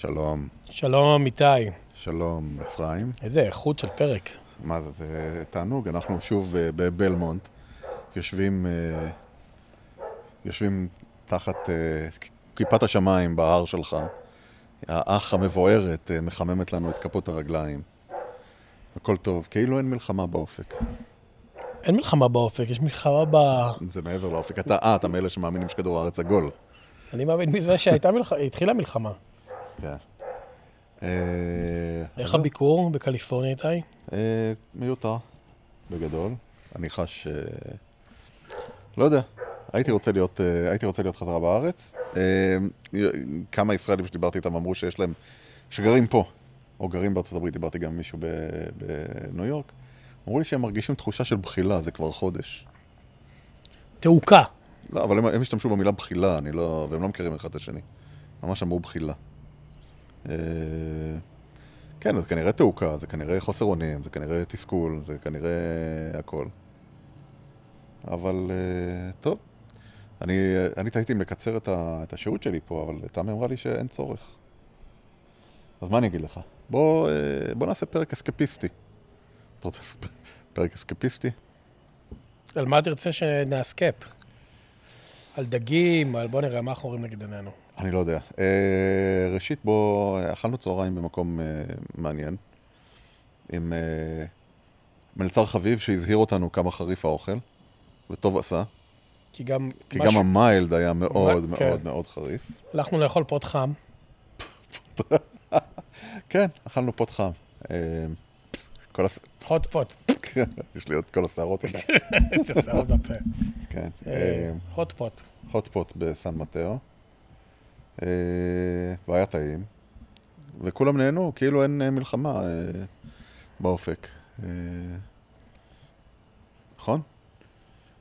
שלום. שלום איתי. שלום אפרים. איזה איכות של פרק. מה זה, זה תענוג, אנחנו שוב uh, בבלמונט, יושבים, uh, יושבים תחת uh, כיפת השמיים בהר שלך. האח המבוערת מחממת לנו את כפות הרגליים. הכל טוב, כאילו אין מלחמה באופק. אין מלחמה באופק, יש מלחמה ב... זה מעבר לאופק. אתה, אה, אתה מאלה שמאמינים שכדור הארץ עגול. אני מאמין מזה שהייתה מלחמה, התחילה מלחמה. כן. אה, איך אז- הביקור בקליפורניה, איתי? אה, מיותר, בגדול. אני חש... אה, לא יודע, הייתי רוצה להיות, הייתי רוצה להיות חזרה בארץ. כמה ישראלים שדיברתי איתם אמרו שיש להם, שגרים פה, או גרים בארצות הברית, דיברתי גם עם מישהו בניו יורק, אמרו לי שהם מרגישים תחושה של בחילה, זה כבר חודש. תעוקה. לא, אבל הם, הם השתמשו במילה בחילה, אני לא, והם לא מכירים אחד את השני. ממש אמרו בחילה. אה, כן, זה כנראה תעוקה, זה כנראה חוסר אונים, זה כנראה תסכול, זה כנראה הכל. אבל אה, טוב, אני, אני תהיתי אם לקצר את, ה, את השהות שלי פה, אבל תמי אמרה לי שאין צורך. אז מה אני אגיד לך? בוא, אה, בוא נעשה פרק אסקפיסטי. אתה רוצה לעשות פרק אסקפיסטי? על מה תרצה שנאסקפ? על דגים, על בוא נראה מה אנחנו רואים נגד עינינו. אני לא יודע. אה, ראשית, בוא, אכלנו צהריים במקום אה, מעניין, עם אה, מלצר חביב שהזהיר אותנו כמה חריף האוכל, וטוב עשה, כי גם כי משהו- גם המיילד היה מאוד כן. מאוד מאוד חריף. הלכנו לאכול פות חם. כן, אכלנו פות חם. כל הס... hot פוט. יש לי עוד כל השערות. את השערות בפה. כן. hot פוט. הוט פוט בסן מטאו. אה, והיה טעים. וכולם נהנו, כאילו אין אה, מלחמה אה, באופק. נכון?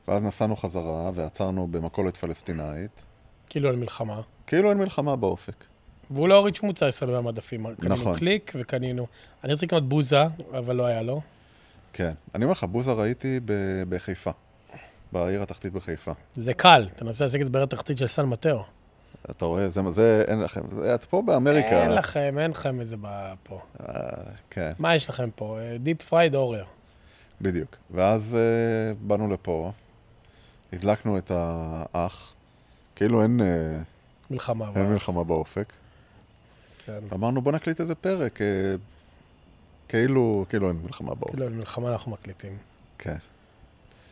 ואז נסענו חזרה ועצרנו במכולת פלסטינאית. כאילו על מלחמה. כאילו אין מלחמה באופק. והוא לא הוריד שום מוצר ישראלי מהמדפים. קנינו נכון. קליק וקנינו... אני רציתי לקנות בוזה, אבל לא היה לו. כן. אני אומר לך, בוזה ראיתי ב- בחיפה. בעיר התחתית בחיפה. זה קל, תנסה להשיג את זה בעיר התחתית של סן מטאו. אתה רואה, זה, זה אין לכם, זה, את פה באמריקה. אין לכם, אין לכם איזה ב- פה. אה, כן. מה יש לכם פה? deep fried Oreo. בדיוק. ואז uh, באנו לפה, הדלקנו את האח, כאילו אין, uh, מלחמה. אין. מלחמה באופק. כן. אמרנו בוא נקליט איזה פרק, uh, כאילו, כאילו אין מלחמה באופק. כאילו על מלחמה אנחנו מקליטים. כן.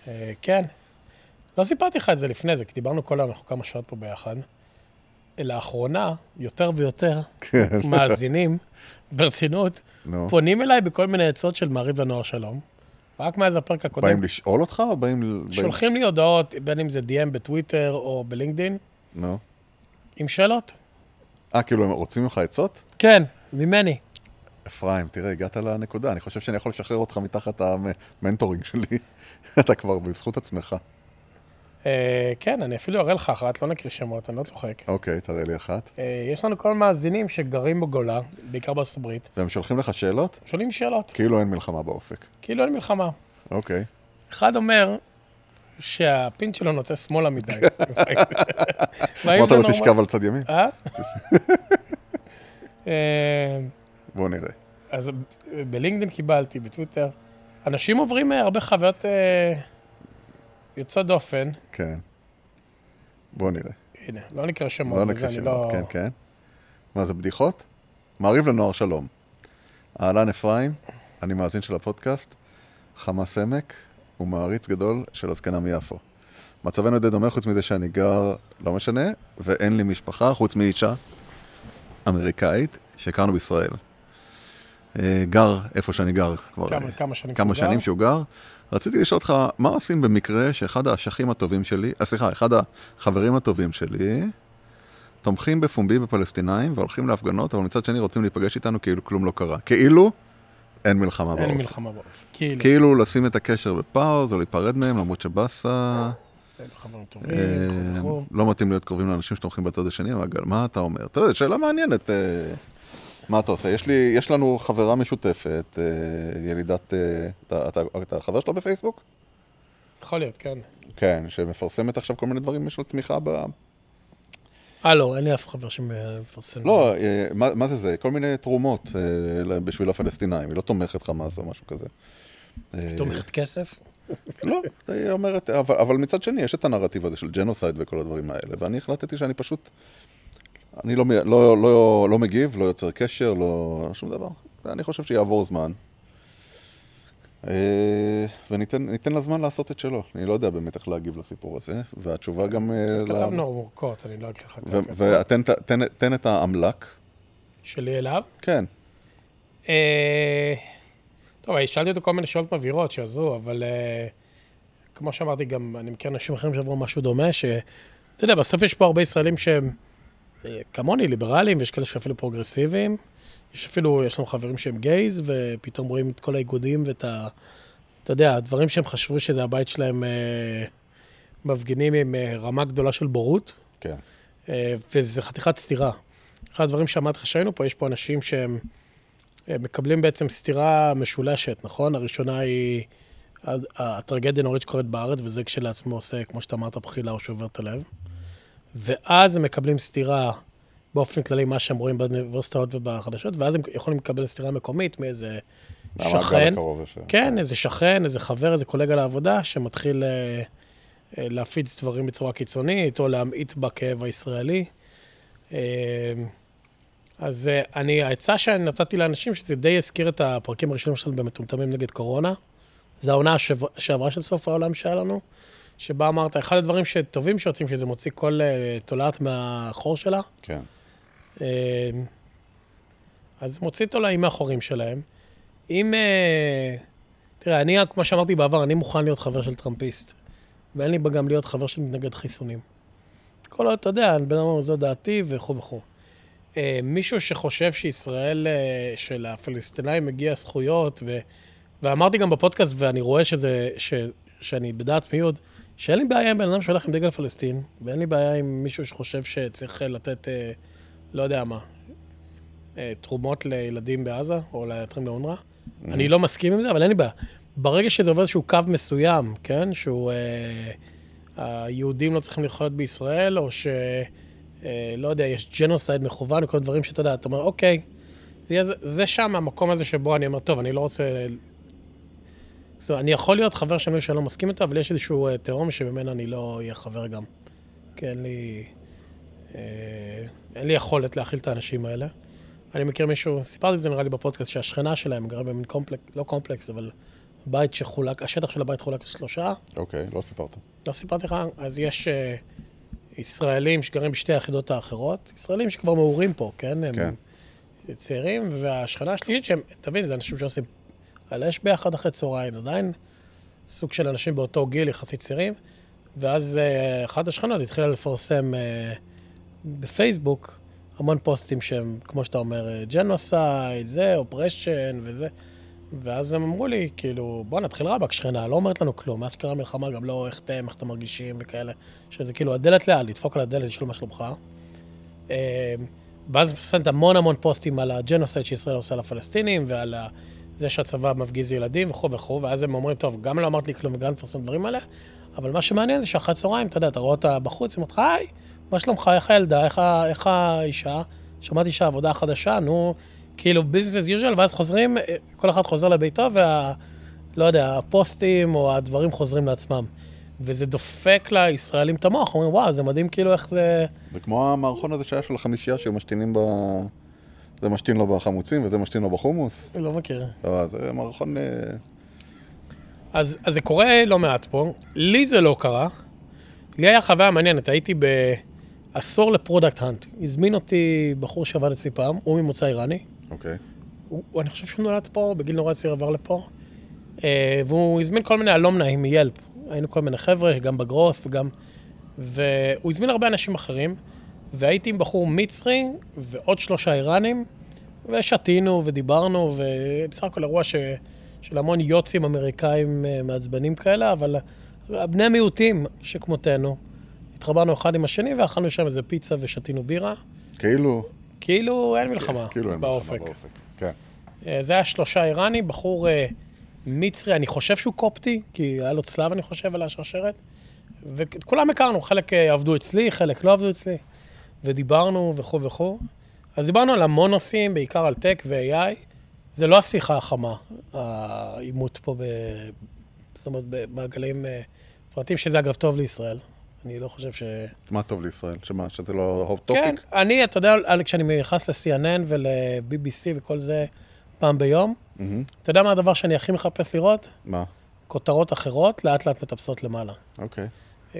אה, כן. לא סיפרתי לך את זה לפני זה, כי דיברנו כל היום, אנחנו כמה שעות פה ביחד. לאחרונה, יותר ויותר כן. מאזינים, ברצינות, נו. פונים אליי בכל מיני עצות של מעריב לנוער שלום. רק מאז הפרק הקודם. באים לשאול אותך או. באים- שולחים לי הודעות, בין אם זה DM בטוויטר או בלינקדין, נו. עם שאלות. אה, כאילו הם רוצים ממך עצות? כן, ממני. אפרים, תראה, הגעת לנקודה, אני חושב שאני יכול לשחרר אותך מתחת המנטורינג שלי. אתה כבר בזכות עצמך. אה, כן, אני אפילו אראה לך אחת, לא נקריא שמות, אני לא צוחק. אוקיי, תראה לי אחת. אה, יש לנו כל מאזינים שגרים בגולה, בעיקר בארצות הברית, והם שולחים לך שאלות? שואלים שאלות, כאילו אין מלחמה באופק. כאילו אין מלחמה. אוקיי. אחד אומר שהפין שלו נוטה שמאלה מדי. אמרת לו? תשכב על צד ימין? אה? בואו נראה. אז בלינקדאין קיבלתי, בטוויטר. אנשים עוברים אה, הרבה חוויות אה, יוצאות דופן. כן. בואו נראה. הנה, לא נקרא שמות, לא נקרא שמות, לא... כן, כן. מה זה, בדיחות? מעריב לנוער שלום. אהלן אפרים, אני מאזין של הפודקאסט, חמאס עמק ומעריץ גדול של הזקנה מיפו. מצבנו די דומה חוץ מזה שאני גר, לא משנה, ואין לי משפחה חוץ מאישה אמריקאית שהכרנו בישראל. אה, גר איפה שאני גר כבר כמה- אה, כמה שנים כמה שהוא גר? שנים שהוא גר. רציתי לשאול אותך, מה עושים במקרה שאחד האשכים הטובים שלי, אה, סליחה, אחד החברים הטובים שלי, תומכים בפומבי בפלסטינאים והולכים להפגנות, אבל מצד שני רוצים להיפגש איתנו כאילו כלום לא קרה. כאילו אין מלחמה אין באופק. מלחמה באופן. כאילו, כאילו לשים את הקשר בפאוז או להיפרד מהם, למרות שבאסה, חו- לא מתאים להיות קרובים לאנשים שתומכים בצד השני, אבל מה אתה אומר? אתה יודע, שאלה מעניינת. מה אתה עושה? יש, לי, יש לנו חברה משותפת, אה, ילידת... אה, אתה, אתה, אתה חבר שלה בפייסבוק? יכול להיות, כן. כן, שמפרסמת עכשיו כל מיני דברים של תמיכה ב... אה, לא, אין לי אף חבר שמפרסם. לא, אה, מה, מה זה זה? כל מיני תרומות בשביל הפלסטינאים, היא לא תומכת חמאס או משהו כזה. תומכת כסף? לא, היא אומרת, אבל, אבל מצד שני, יש את הנרטיב הזה של ג'נוסייד וכל הדברים האלה, ואני החלטתי שאני פשוט, אני לא, מ- לא, לא, לא מגיב, לא יוצר קשר, לא שום דבר. ואני חושב שיעבור זמן. אה, וניתן ניתן לה זמן לעשות את שלו. אני לא יודע באמת איך להגיב לסיפור הזה, והתשובה גם... אה, כתבנו אורכות, אני לא אקריא לך את. ותן את האמל"ק. שלי אליו. כן, אה, טוב, שאלתי אותו כל מיני שאלות מבהירות שעזרו, אבל כמו שאמרתי, גם אני מכיר אנשים אחרים שעברו משהו דומה, שאתה יודע, בסוף יש פה הרבה ישראלים שהם כמוני, ליברליים, ויש כאלה שאפילו פרוגרסיביים. יש אפילו, יש לנו חברים שהם גייז, ופתאום רואים את כל האיגודים ואת ה... אתה יודע, הדברים שהם חשבו שזה הבית שלהם, אה, מפגינים עם אה, רמה גדולה של בורות. כן. אה, וזה חתיכת סתירה. אחד הדברים שאמרתי לך שהיינו פה, יש פה אנשים שהם אה, מקבלים בעצם סתירה משולשת, נכון? הראשונה היא הטרגדיה הנוראית שקורית בארץ, וזה כשלעצמו עושה, כמו שאתה אמרת, בחילה או שובר את הלב. ואז הם מקבלים סתירה באופן כללי, מה שהם רואים באוניברסיטאות ובחדשות, ואז הם יכולים לקבל סתירה מקומית מאיזה שכן. כן, איזה שכן, איזה חבר, איזה קולגה לעבודה, שמתחיל אה, אה, להפיץ דברים בצורה קיצונית, או להמעיט בכאב הישראלי. אה, אז אה, אני, העצה שנתתי לאנשים, שזה די הזכיר את הפרקים הראשונים שלנו במטומטמים נגד קורונה, זו העונה שעברה של סוף העולם שהיה לנו, שבה אמרת, אחד הדברים שטובים שיוצאים, שזה מוציא כל אה, תולעת מהחור שלה, כן. אה, אז מוציא תולעים מהחורים שלהם. אם... אה, תראה, אני, כמו שאמרתי בעבר, אני מוכן להיות חבר של טראמפיסט. ואין לי גם להיות חבר של מתנגד חיסונים. כל עוד, אתה יודע, בן אדם זו דעתי וכו' וכו'. מישהו שחושב שישראל, אה, שלפלסטינאים מגיע זכויות, ו, ואמרתי גם בפודקאסט, ואני רואה שזה, ש, שאני בדעת מיעוט, שאין לי בעיה עם בן אדם שהולך עם דגל פלסטין, ואין לי בעיה עם מישהו שחושב שצריך אה, לתת, אה, לא יודע מה, אה, תרומות לילדים בעזה, או ליתרים לאונר"א. אני לא מסכים עם זה, אבל אין לי בעיה. ברגע שזה עובר איזשהו קו מסוים, כן, שהוא... אה, היהודים לא צריכים לחיות בישראל, או ש... אה, לא יודע, יש ג'נוסייד מכוון, וכל הדברים שאתה יודע, אתה אומר, אוקיי, זה, זה שם המקום הזה שבו אני אומר, טוב, אני לא רוצה... זאת אומרת, אני יכול להיות חבר של מישהו שאני לא מסכים איתו, אבל יש איזשהו אה, תהום שממנו אני לא אהיה חבר גם. כי אין לי... אה, אין לי יכולת להכיל את האנשים האלה. אני מכיר מישהו, סיפרתי את זה נראה לי בפודקאסט, שהשכנה שלהם גרה במין קומפלקס, לא קומפלקס, אבל בית שחולק, השטח של הבית חולק לשלושה. אוקיי, לא סיפרת. לא סיפרתי לך, אז יש אה, ישראלים שגרים בשתי היחידות האחרות, ישראלים שכבר מעורים פה, כן? הם כן. צעירים, והשכנה השלישית שהם, תבין, זה אנשים שעושים על אש ביחד אחרי צהריים, עדיין סוג של אנשים באותו גיל, יחסית צעירים, ואז אה, אחת השכנות התחילה לפרסם אה, בפייסבוק המון פוסטים שהם, כמו שאתה אומר, אה, genocide, זה, oppression וזה. ואז הם אמרו לי, כאילו, בוא נתחיל רבאק, שכנה, לא אומרת לנו כלום. מאז שקרה המלחמה, גם לא איך אתם, איך אתם מרגישים וכאלה. שזה כאילו, הדלת לאט, לדפוק על הדלת, לשאול מה שלומך. אה, ואז מפרסמת המון המון פוסטים על הג'נוסייד שישראל עושה לפלסטינים, ועל ה- זה שהצבא מפגיז ילדים וכו' וכו', ואז הם אומרים, טוב, גם לא אמרת לי כלום וגם מפרסם דברים האלה, אבל מה שמעניין זה שאחרי צהריים, אתה יודע, אתה רואה אותה בחוץ, היא אומרת לך, היי, מה שלומך, איך הילדה, איך, איך האישה? שמעתי שהעבודה חדשה, נו, כאילו business as usual, ואז חוזרים, כל אחד חוזר לביתו, וה... לא יודע, הפוסטים או הדברים חוזרים לעצמם. וזה דופק לישראלים את המוח, אומרים, וואו, זה מדהים כאילו איך זה... זה כמו המערכון הזה שהיה של החמישייה שהיו משתינים ב... זה משתין לו בחמוצים וזה משתין לו בחומוס. לא מכיר. לא, זה מערכון... אה, אז, אז זה קורה לא מעט פה. לי זה לא קרה. לי היה חוויה מעניינת, הייתי בעשור ל Product Hunt. הזמין אותי בחור שעבד אצלי פעם, הוא ממוצא איראני. אוקיי. הוא, הוא- אני חושב שהוא נולד פה, בגיל נורא צעיר עבר לפה. אה, והוא הזמין כל מיני אלומנאים מיילפ. היינו כל מיני חבר'ה, גם בגרוס וגם... והוא הזמין הרבה אנשים אחרים, והייתי עם בחור מצרי ועוד שלושה איראנים, ושתינו ודיברנו, ובסך הכל אירוע ש... של המון יוצאים אמריקאים אה, מעצבנים כאלה, אבל בני מיעוטים שכמותנו, התחברנו אחד עם השני ואכלנו שם איזה פיצה ושתינו בירה. כאילו... כאילו אין מלחמה כאילו אין מלחמה באופק. באופק. כן. אה, זה היה שלושה איראני, בחור אה, מצרי, אני חושב שהוא קופטי, כי היה לו צלב, אני חושב, על השרשרת. ואת כולם הכרנו, חלק עבדו אצלי, חלק לא עבדו אצלי. ודיברנו וכו' וכו'. אז דיברנו על המון נושאים, בעיקר על tech ו-AI. זה לא השיחה החמה, העימות פה, ב... זאת אומרת, במעגלים אה, פרטים, שזה אגב טוב לישראל. אני לא חושב ש... מה טוב לישראל? שמה, שזה לא hot topic? כן, אני, אתה יודע, כשאני נכנס ל-CNN ול-BBC וכל זה פעם ביום, מהמם. אתה יודע מה הדבר שאני הכי מחפש לראות? מה? כותרות אחרות לאט לאט מטפסות למעלה. אוקיי. אה,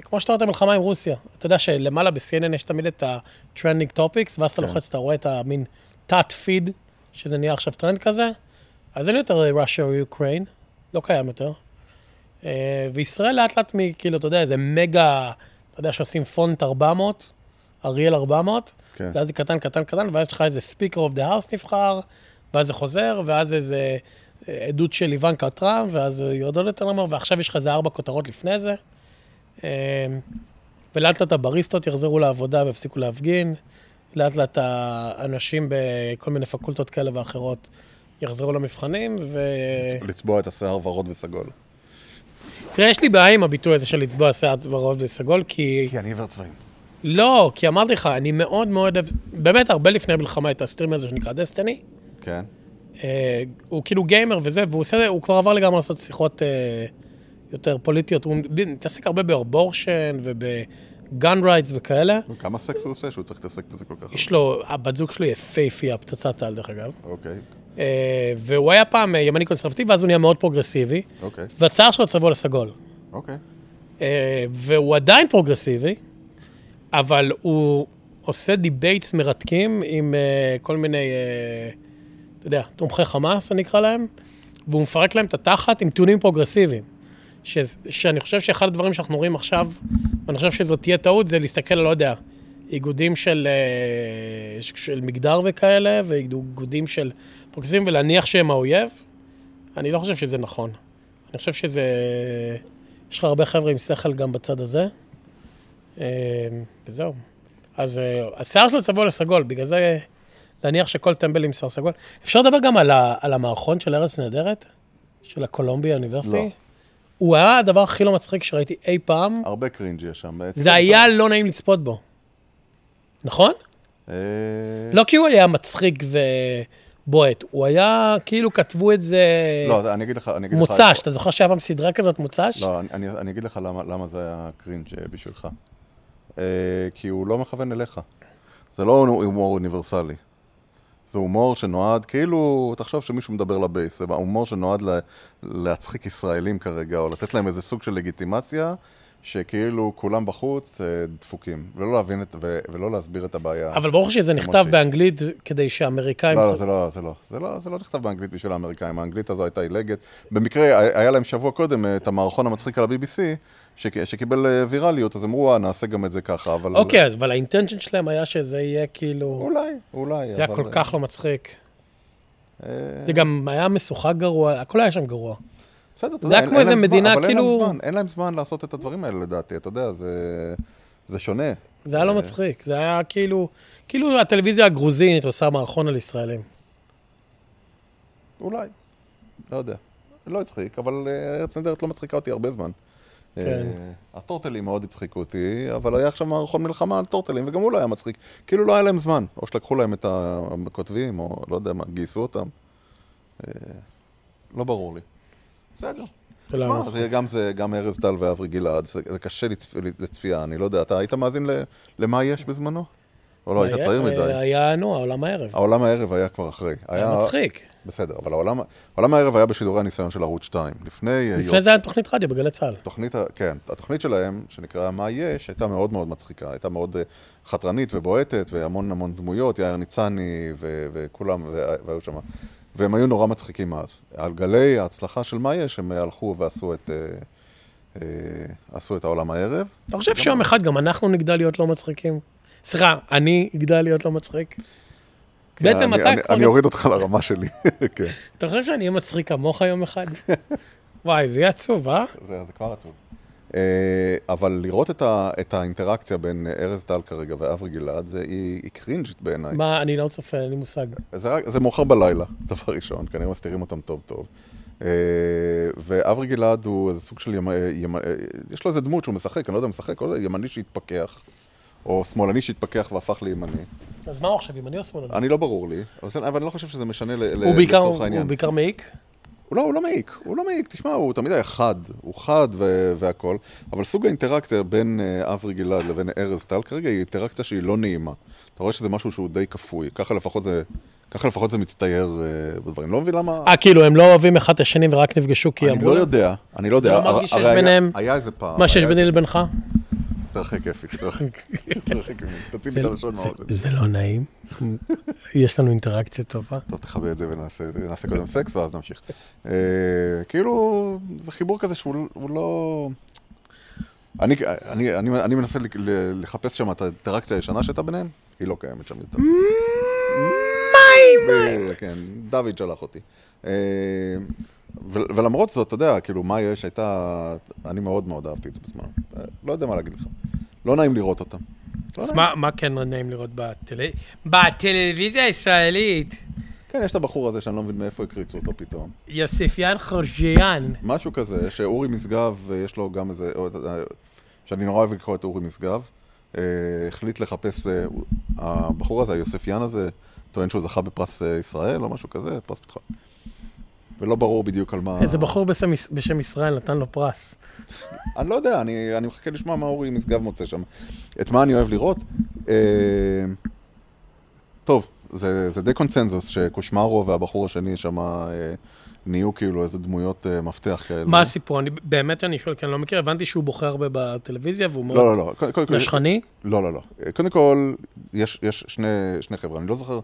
כמו שאתה רואה את המלחמה עם רוסיה. אתה יודע שלמעלה ב-CNN יש תמיד את ה-trending topics, ואז אתה כן. לוחץ, אתה רואה את המין תת-פיד, שזה נהיה עכשיו טרנד כזה. אז אין יותר אה, Russia או Ukraine, לא קיים יותר. אה, וישראל לאט לאט, מ- כאילו, אתה יודע, איזה מגה, אתה יודע, שעושים פונט 400, אריאל 400, כן. ואז זה קטן, קטן, קטן, ואז יש לך איזה speaker of the house נבחר, ואז זה חוזר, ואז איזה אה, עדות של איוונקה טראמפ, ואז היא עוד יותר נאמר, ועכשיו יש לך איזה ארבע כותרות לפני זה. אה, ולאט לאט הבריסטות יחזרו לעבודה ויפסיקו להפגין, לאט לאט האנשים בכל מיני פקולטות כאלה ואחרות יחזרו למבחנים, ו... לצבוע את השיער ורוד וסגול. תראה, יש לי בעיה עם הביטוי הזה של לצבוע שיער ורוד וסגול, כי... כי אני עיוור צבעים. לא, כי אמרתי לך, אני מאוד מאוד אוהב, באמת הרבה לפני המלחמה, את ה streamer הזה שנקרא Destiny. כן. אה, הוא כאילו גיימר וזה, והוא עושה, הוא כבר עבר לגמרי לעשות שיחות אה, יותר פוליטיות. הוא מתעסק הרבה ב abortion וב gun rights וכאלה. כמה סקס הוא עושה שהוא צריך להתעסק בזה כל כך? יש לו, הבת זוג שלו יפייפייה, פצצת על דרך אגב. אוקיי, אה, והוא היה פעם אה, ימני קונסרבטיבי, ואז הוא נהיה מאוד פרוגרסיבי, אוקיי, והשיער שלו צבוע לסגול. אוקיי. אה, והוא עדיין פרוגרסיבי, אבל הוא עושה debates מרתקים עם כל מיני, אתה יודע, תומכי חמאס, אני אקרא להם, והוא מפרק להם את התחת עם טיעונים פרוגרסיביים. ש, שאני חושב שאחד הדברים שאנחנו רואים עכשיו, ואני חושב שזאת תהיה טעות, זה להסתכל לא יודע, איגודים של, אה, של מגדר וכאלה, ואיגודים של פרוגרסיביים, ולהניח שהם האויב. אני לא חושב שזה נכון. אני חושב שזה... יש לך הרבה חבר'ה עם שכל גם בצד הזה. אה, וזהו. אז אה, השיער שלו צבוע לסגול, בגלל זה להניח שכל טמבל עם שיער סגול. אפשר לדבר גם על, ה, על המערכון של ארץ נהדרת? של ה Columbia University? לא. הוא היה הדבר הכי לא מצחיק שראיתי אי פעם. הרבה cringe יש שם. זה היה לא נעים לצפות בו. נכון? אה, לא כי הוא היה מצחיק ובועט, הוא היה, כאילו כתבו את זה לא, אני אגיד לך, אני אגיד לך... מוצ"ש. אתה זוכר שהיה פעם סדרה כזאת, מוצ"ש? לא, אני- אני, אני אגיד לך למה, למה זה היה קרינג' אה, בשבילך. אה, כי הוא לא מכוון אליך. זה לא הומור אוניברסלי. זה הומור שנועד, כאילו, תחשוב שמישהו מדבר לבייס, זה הומור שנועד לה, להצחיק ישראלים כרגע, או לתת להם איזה סוג של לגיטימציה, שכאילו כולם בחוץ אה, דפוקים, ולא להבין את, ו, ולא להסביר את הבעיה. אבל ברור שזה נכתב שהיא. באנגלית כדי שאמריקאים... לא, צריך- זה לא, זה לא, זה לא, זה לא נכתב באנגלית בשביל האמריקאים, האנגלית הזו הייתה עילגת. במקרה, היה היה להם שבוע קודם אה, את המערכון המצחיק על ה-BBC, שק- שקיבל אה, ויראליות, אז אמרו, אה, נעשה גם את זה ככה, אבל... אוקיי, אז אבל האינטנשן שלהם היה שזה יהיה כאילו... אולי, אולי. זה היה אבל, כל כך לא מצחיק. אה, זה גם היה משוחק גרוע, הכל היה שם גרוע. בסדר, זה היה כמו איזה מדינה, אבל אין כאילו- להם זמן, אין להם זמן לעשות את הדברים האלה לדעתי, אתה יודע, זה... שונה. זה היה לא אה. מצחיק, זה היה כאילו... כאילו הטלוויזיה הגרוזינית עושה מערכון על ישראלים. אולי. לא יודע. לא הצחיק, אבל אה, ארץ נהדרת לא מצחיקה אותי הרבה זמן. כן. אה, הטורטלים מאוד הצחיקו אותי, אבל היה עכשיו מערכון מלחמה על טורטלים, וגם הוא לא היה מצחיק. כאילו לא היה להם זמן. או שלקחו להם את הכותבים, או לא יודע מה, גייסו אותם. אה, לא ברור לי. בסדר. זה היה שמע, מצחיק. זה גם זה, גם ארז טל ואברי גלעד, זה, זה קשה לצפ, לצפייה, אני לא יודע, אתה היית מאזין ל, למה יש בזמנו? או לא, היית צעיר מדי. היה, נו, העולם הערב. העולם הערב היה כבר אחרי. היה מצחיק. בסדר, אבל העולם, העולם הערב היה בשידורי הניסיון של ערוץ 2. לפני... לפני זה היה תוכנית רדיו בגלי צה"ל. תוכנית, כן, התוכנית שלהם, שנקראה מה יש, הייתה מאוד מאוד מצחיקה. הייתה מאוד אה, חתרנית ובועטת, והמון המון דמויות, יאיר ניצני ו- וכולם, וה- והיו שם. והם היו נורא מצחיקים אז. על גלי ההצלחה של מה יש, הם הלכו ועשו את, אה, אה, עשו את העולם הערב. אתה חושב שיום אחד גם אנחנו נגדל להיות לא מצחיקים? סליחה, אני אגדל להיות לא מצחיק? בעצם כן, אני- אתה אני- אוריד אותך לרמה שלי, כן. אתה חושב שאני אהיה מצחיק כמוך יום אחד? וואי, זה יהיה עצוב, אה? זה, כבר עצוב. אה, אבל לראות את, ה, את האינטראקציה בין ארז טל כרגע ואברי גלעד, זה, היא, היא קרינג'ית בעיניי. מה, אני לא צופה, אין לי מושג. זה, מאוחר בלילה, דבר ראשון, כנראה מסתירים אותם טוב טוב. אה, ואברי גלעד הוא איזה סוג של ימ... ימ... אה, יש לו איזה דמות שהוא משחק, אני לא יודע אם הוא משחק, ימני שהתפכח, או שמאלני שהתפכח והפך לימני. אז מה הוא עכשיו, ימני או שמאלני? אני לא ברור לי, אבל זה- אני לא חושב שזה משנה ל- ל- הוא בעיקר- לצורך העניין. מעיק? הוא לא, הוא לא מעיק, הוא לא מעיק, תשמע, הוא תמיד היה חד, הוא חד ו- והכל, אבל סוג האינטראקציה בין אה, אברי גלעד לבין ארז טל כרגע היא אינטראקציה שהיא לא נעימה. אתה רואה שזה משהו שהוא די כפוי, ככה לפחות זה, ככה לפחות זה מצטייר אה, בדברים. לא מבין למה... אה, כאילו, הם לא אוהבים אחד את השני ורק נפגשו כי אני אמרו לא להם? יודע, אני לא יודע. לא הר- מרגיש שיש ביניהם היה איזה פעם. מה שיש ביני לבינך? תרחק אפי, תרחק, תרחק ממני, תוציא לי זה- את זה- מהאוזן. זה לא נעים. יש לנו אינטראקציה טובה. טוב, תכבה את זה ונעשה נעשה קודם סקס ואז נמשיך. אה, כאילו, זה חיבור כזה שהוא הוא לא... אני, אני, אני, אני מנסה לחפש שם את האינטראקציה הישנה שהייתה ביניהם, היא לא קיימת שם יותר. ב- כן, דוד שלח אותי. אה, ו- ולמרות זאת, אתה יודע, כאילו, מה יש, הייתה... אני מאוד מאוד אהבתי את זה בזמן. אה, לא יודע מה להגיד לך. לא נעים לראות אותם. לא אז. מה- מה כן נעים לראות בטל- בטלוויזיה הישראלית? כן, יש את הבחור הזה שאני לא מבין מאיפה הקריצו אותו פתאום. יוסיפיאן חורג'יאן. משהו כזה, שאורי משגב, אה, יש לו גם איזה, שאני נורא אוהב לקרוא את אורי משגב, החליט לחפש, הבחור הזה, היוספיאן הזה, טוען שהוא זכה בפרס אה, ישראל או משהו כזה, פרס ביטחון. ולא ברור בדיוק על מה... איזה בחור בשם- בשם ישראל נתן לו פרס. אני לא יודע, אני, אני מחכה לשמוע מה אורי משגב מוצא שם. את מה אני אוהב לראות? אה, טוב, זה, זה די קונצנזוס שקושמרו והבחור השני שם אה, נהיו כאילו איזה דמויות אה, מפתח כאלה. מה הסיפור? אני באמת אני שואל, כי אני לא מכיר, הבנתי שהוא בוחר הרבה בטלוויזיה והוא מאוד לא, לא, לא. קודם- קודם כל, נשכני. לא, לא, לא. קודם כל, יש, יש שני, שני חבר'ה, אני לא זוכר,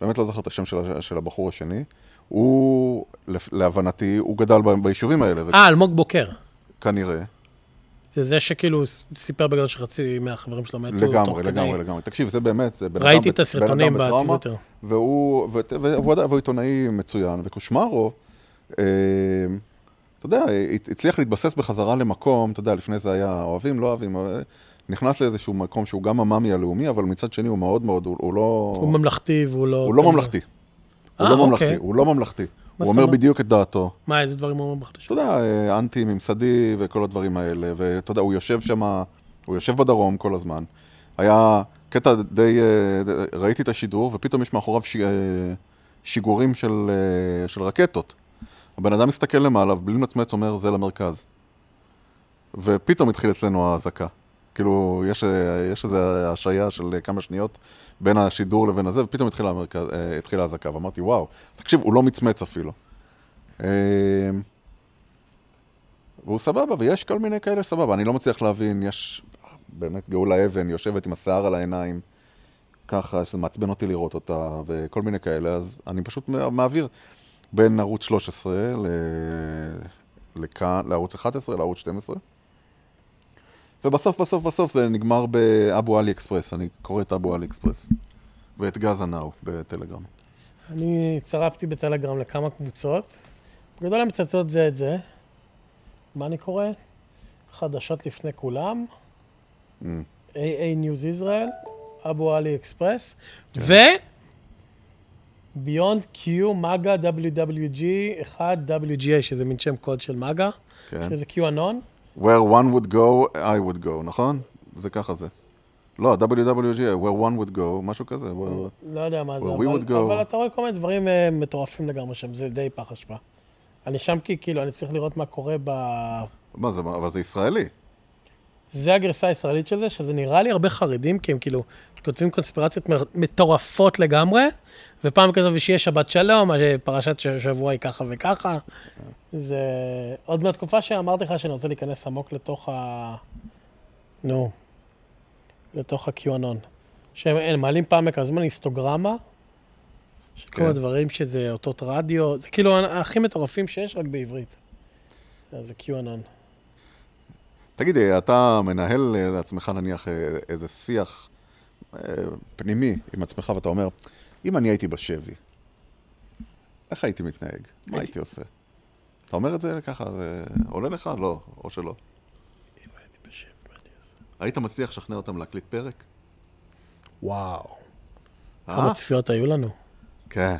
באמת לא זוכר את השם של, של הבחור השני. הוא, להבנתי, הוא גדל ב- ביישובים האלה, אה, אלמוג בוקר. וכנראה, זה זה שכאילו סיפר בגלל שחצי מהחברים שלו מתו תוך לגמרי, כדי. לגמרי, לגמרי. תקשיב, זה באמת, זה בן אדם, ראיתי את הסרטונים בטראומה, בטוויטר. והוא, ו- והוא, והוא עיתונאי מצוין, וקושמרו, אתה יודע, הצליח להתבסס בחזרה למקום, אתה יודע, לפני זה היה אוהבים, לא אוהבים, אה, נכנס לאיזשהו מקום שהוא גם המאמי הלאומי, אבל מצד שני הוא מאוד מאוד, הוא, הוא לא... הוא ממלכתי והוא לא... הוא לא ממלכתי. הוא אה, לא אוקיי. ממלכתי, הוא לא ממלכתי. הוא אומר? בדיוק את דעתו. מה, איזה דברים הוא ממלכתי? אתה יודע, אה, אנטי ממסדי וכל הדברים האלה, ואתה יודע, הוא יושב שם, הוא יושב בדרום כל הזמן. היה קטע די, ראיתי את השידור, ופתאום יש מאחוריו שיגורים של רקטות. הבן אדם מסתכל למעלה, ובלי למצמץ אומר, זה למרכז. ופתאום התחיל אצלנו האזעקה. כאילו, יש, יש איזו השעיה של כמה שניות בין השידור לבין הזה, ופתאום התחילה, המרכז, אה, התחילה האזעקה, ואמרתי, וואו, תקשיב, הוא לא מצמץ אפילו. אה, והוא סבבה, ויש כל מיני כאלה סבבה. אני לא מצליח להבין, יש באמת גאולה אבן יושבת עם השיער על העיניים, ככה, שזה מעצבן אותי לראות אותה, וכל מיני כאלה, אז אני פשוט מע- מעביר בין ערוץ 13 ל... לכאן, לערוץ 11, לערוץ 12. ובסוף, בסוף, בסוף זה נגמר באבו עלי אקספרס, אני קורא את אבו עלי אקספרס. ואת גאזה נאו בטלגרם. אני הצטרפתי בטלגרם לכמה קבוצות. בגדול הן מצטטות זה את זה. מה אני קורא? חדשות לפני כולם, Mm. AA News Israel, אבו עלי אקספרס, ו... ביונד Q, מגה, WWG, 1 WGA, שזה מין שם קוד של מגה, כן. שזה QAnon. Where one would go, I would go, נכון? זה ככה זה. לא, WWG, where one would go, משהו כזה. where... לא יודע מה זה, אבל. אבל אתה רואה כל מיני דברים אה, מטורפים לגמרי שם, זה די פח אשפה. אני שם כי כאילו, אני צריך לראות מה קורה ב... מה זה, אבל זה ישראלי. זה הגרסה הישראלית של זה, שזה נראה לי הרבה חרדים, כי הם כאילו כותבים קונספירציות מטורפות לגמרי, ופעם כזו ושיהיה שבת שלום, פרשת שבוע היא ככה וככה. זה עוד מהתקופה שאמרתי לך שאני רוצה להיכנס עמוק לתוך ה... נו, לתוך ה-QAnon. שהם הם מעלים פעם בכמה זמן היסטוגרמה, של כל כן. הדברים שזה אותות רדיו, זה כאילו הכי מטורפים שיש, רק בעברית. אז זה QAnon. תגידי, אתה מנהל אה, לעצמך נניח אה, איזה שיח אה, פנימי עם עצמך, ואתה אומר, אם אני הייתי בשבי, איך הייתי מתנהג? מה הייתי עושה? אתה אומר את זה ככה, זה עולה לך? לא, או שלא. אם הייתי בשם, מה הייתי עושה? היית מצליח לשכנע אותם להקליט פרק? וואו. אה? כמה צפיות היו לנו. כן.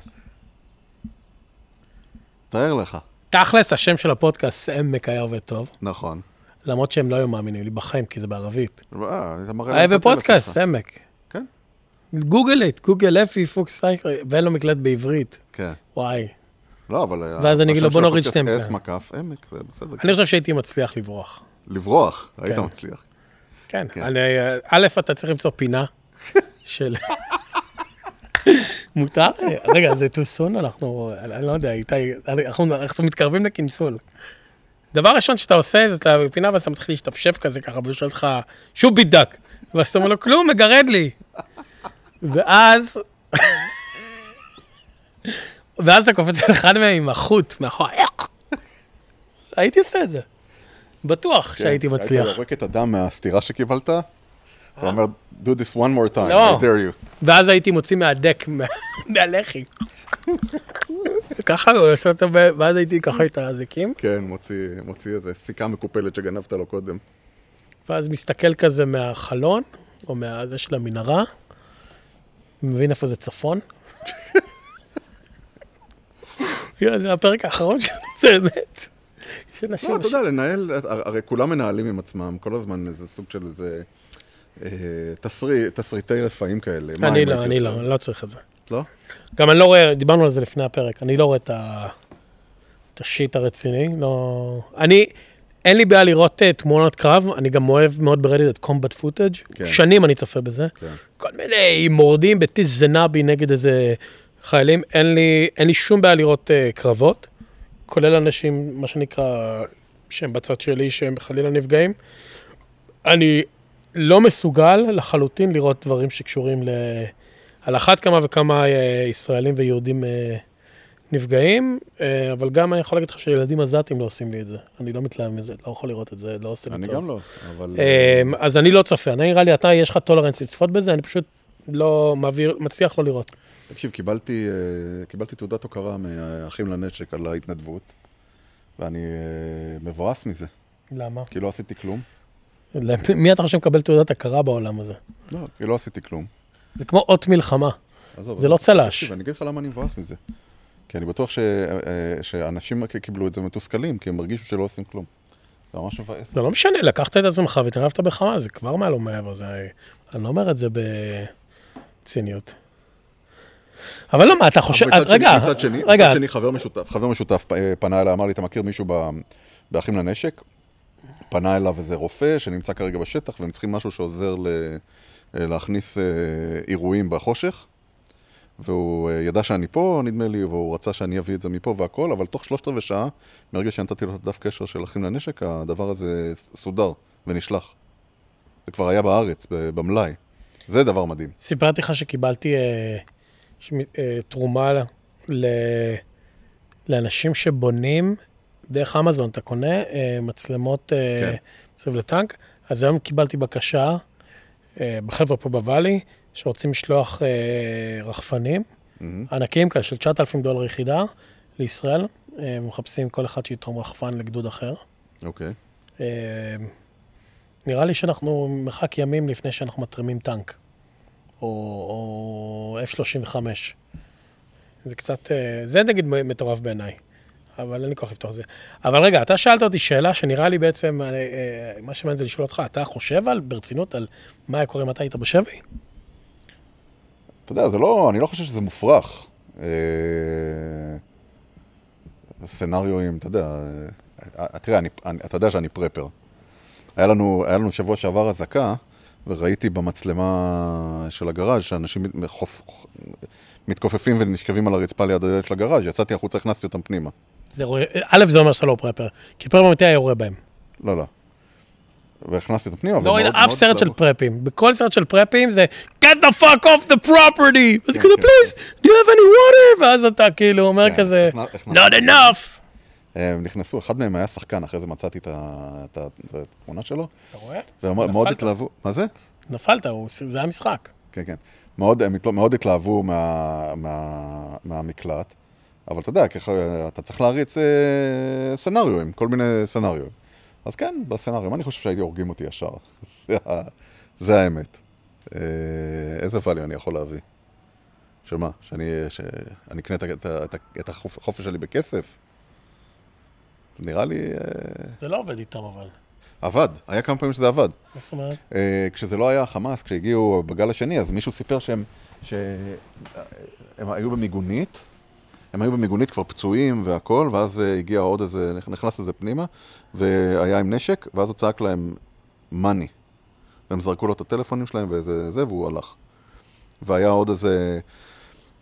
תאר לך. תכלס, השם של הפודקאסט, עמק היה עובד טוב. נכון. למרות שהם לא היו מאמינים לי בחיים, כי זה בערבית. אה, אתה מראה להם את שלך. סמק. כן. גוגל את, גוגל אפי פוקס סייקר, ואין לו מקלט בעברית. כן. וואי. לא, אבל... ואז אני אגיד לו, בוא נוריד שתי אס מקף עמק, זה בסדר. אני חושב שהייתי מצליח לברוח. לברוח, היית כן. מצליח. כן, כן. אני, א', אתה צריך למצוא פינה של... מותר? רגע, זה too soon? אנחנו, אני לא יודע, איתי, אנחנו, מתקרבים לכנסול. דבר ראשון שאתה עושה, זה אתה בפינה ואז אתה מתחיל להשתפשף כזה ככה, והוא שואל אותך, שוב בידק. ואז אתה אומר לו, כלום, מגרד לי. ואז... ואז אתה קופץ על אחד מהם עם החוט מאחור. הייתי עושה את זה. בטוח שהייתי כן, מצליח. היית יורק את הדם מהסטירה שקיבלת, ואומר, do this one more time, לא. I dare you. ואז הייתי מוציא מהדק, מה- מהלחי. ככה הוא עושה אותו, ואז הייתי ככה את האזיקים, כן, מוציא, מוציא איזה סיכה מקופלת שגנבת לו קודם. ואז מסתכל כזה מהחלון, או מהזה של המנהרה, מבין איפה זה צפון. זה הפרק האחרון שלנו, באמת. לא, אתה יודע, לנהל, הרי כולם מנהלים עם עצמם, כל הזמן איזה סוג של איזה אה, תסריט, תסריטי רפאים כאלה. אני לא, אני לא? אני לא צריך את זה. לא? גם אני לא רואה, דיברנו על זה לפני הפרק, אני לא רואה את, ה... את השיט הרציני, לא... אני, אין לי בעיה לראות uh, תמונות קרב, אני גם אוהב מאוד ברדיט את קומבט פוטאג', כן. שנים אני צופה בזה, כן. כל מיני מורדים בטיס זנבי נגד איזה חיילים, אין לי, אין לי שום בעיה לראות uh, קרבות, כולל אנשים, מה שנקרא, שהם בצד שלי, שהם חלילה נפגעים. אני לא מסוגל לחלוטין לראות דברים שקשורים ל... על אחת כמה וכמה אה, ישראלים ויהודים אה, נפגעים, אה, אבל גם אני יכול להגיד לך שילדים עזתים לא עושים לי את זה. אני לא מתלהב מזה, לא יכול לראות את זה, לא עושה לי אני טוב. גם לא, אבל... אז אני לא צופה, אני נראה לי, אתה, יש לך טולרנס לצפות בזה, אני פשוט לא מעביר, מצליח לא לראות. תקשיב, קיבלתי, קיבלתי תעודת הוקרה מאחים לנשק על ההתנדבות, ואני מבואס מזה, למה? כי לא עשיתי כלום. מי אתה חושב מקבל תעודת הכרה בעולם הזה? לא, כי לא עשיתי כלום. זה כמו אות מלחמה. עזוב, זה. לא צל"ש. תקשיב, אני אגיד לך למה אני מבואס מזה. כי אני בטוח ש... אה, שאנשים קיבלו את זה מתוסכלים, כי הם הרגישו שלא עושים כלום. זה ממש מבאס. זה לא משנה, לקחת את עצמך והתערבת בחמה, זה כבר מעל ומעבר, זה... אני לא אומר את זה בציניות. אבל לא, מה, אתה חושב... מצד שני- רגע, מצד שני, רגע, מצד שני, חבר משותף, חבר משותף אה, פנה אליי, אמר לי, אתה מכיר מישהו באחים לנשק? פנה אליו איזה רופא שנמצא כרגע בשטח, והם צריכים משהו שעוזר ל... אה, להכניס אה, אירועים בחושך. והוא אה, ידע שאני פה, נדמה לי, והוא רצה שאני אביא את זה מפה והכל, אבל תוך שלושת רבעי שעה, מרגע שנתתי לו את הדף קשר של אחים לנשק, הדבר הזה סודר ונשלח. זה כבר היה בארץ, במלאי. זה דבר מדהים. סיפרתי לך שקיבלתי אה, שמ- אה, תרומה ל... לאנשים שבונים, דרך אמזון, אתה קונה אה, מצלמות אה, כן. מסביב לטנק, אז היום קיבלתי בקשה, בחבר'ה פה בוואלי, שרוצים לשלוח אה, רחפנים. ענקים כאלה של 9,000 דולר יחידה לישראל, אה, מחפשים כל אחד שיתרום רחפן לגדוד אחר. אוקיי. אה, נראה לי שאנחנו מרחק ימים לפני שאנחנו מתרימים טנק, או, או F-35. זה קצת, אה, זה נגיד מטורף בעיניי, אבל אין לי כוח לפתוח את זה. אבל רגע, אתה שאלת אותי שאלה שנראה לי בעצם, אה, מה שמעניין זה לשאול אותך, אתה חושב על, ברצינות, על מה היה קורה אם אתה היית בשבי? אתה יודע, זה לא, אני לא חושב שזה מופרך. אה, סצנריואים, אתה יודע, אה, תראה, אני, אתה יודע שאני פרפר. היה לנו, היה לנו שבוע שעבר אזעקה, וראיתי במצלמה של הגראז' שאנשים מתכופפים ונשכבים על הרצפה ליד הדלת של הגראז', יצאתי החוצה, הכנסתי אותם פנימה. זה רואה, א', זה אומר שאתה לא פרפר, כי פרפר אמיתי היה יורה בהם. לא, לא. והכנסתי אותם פנימה, לא ומאוד- אף סרט של. פרפים. בכל סרט של פרפים זה get the fuck off the property! אז כן, כזה כן. please, do you have any water? ואז אתה כאילו אומר כן, כזה not enough. הם נכנסו, אחד מהם היה שחקן, אחרי זה מצאתי את התמונה שלו, אתה רואה? ומאוד. התלהבו, מה זה? נפלת, זה היה משחק. כן, כן. מאוד, התלהבו מה, מה, מהמקלט, אבל אתה יודע, ככה, אתה צריך להריץ אה, סצנריואים, כל מיני סצנריואים. אז כן, בסצנריום, אני חושב שהייתי הורגים אותי ישר. זה, האמת. אה, איזה value אני יכול להביא? שמה? שאני, שאני אקנה את, את, את, את החופש שלי בכסף? נראה לי... אה, זה לא עובד איתם אבל. עבד, היה כמה פעמים שזה עבד. מה זאת אומרת? אה, כשזה לא היה חמאס, כשהגיעו בגל השני, אז מישהו סיפר שהם, שהם היו במיגונית, הם היו במיגונית כבר פצועים והכל, ואז אה, הגיע עוד איזה, נכנס איזה פנימה, והיה עם נשק, ואז הוא צעק להם מאני. והם זרקו לו את הטלפונים שלהם ואיזה זה, והוא הלך. והיה עוד איזה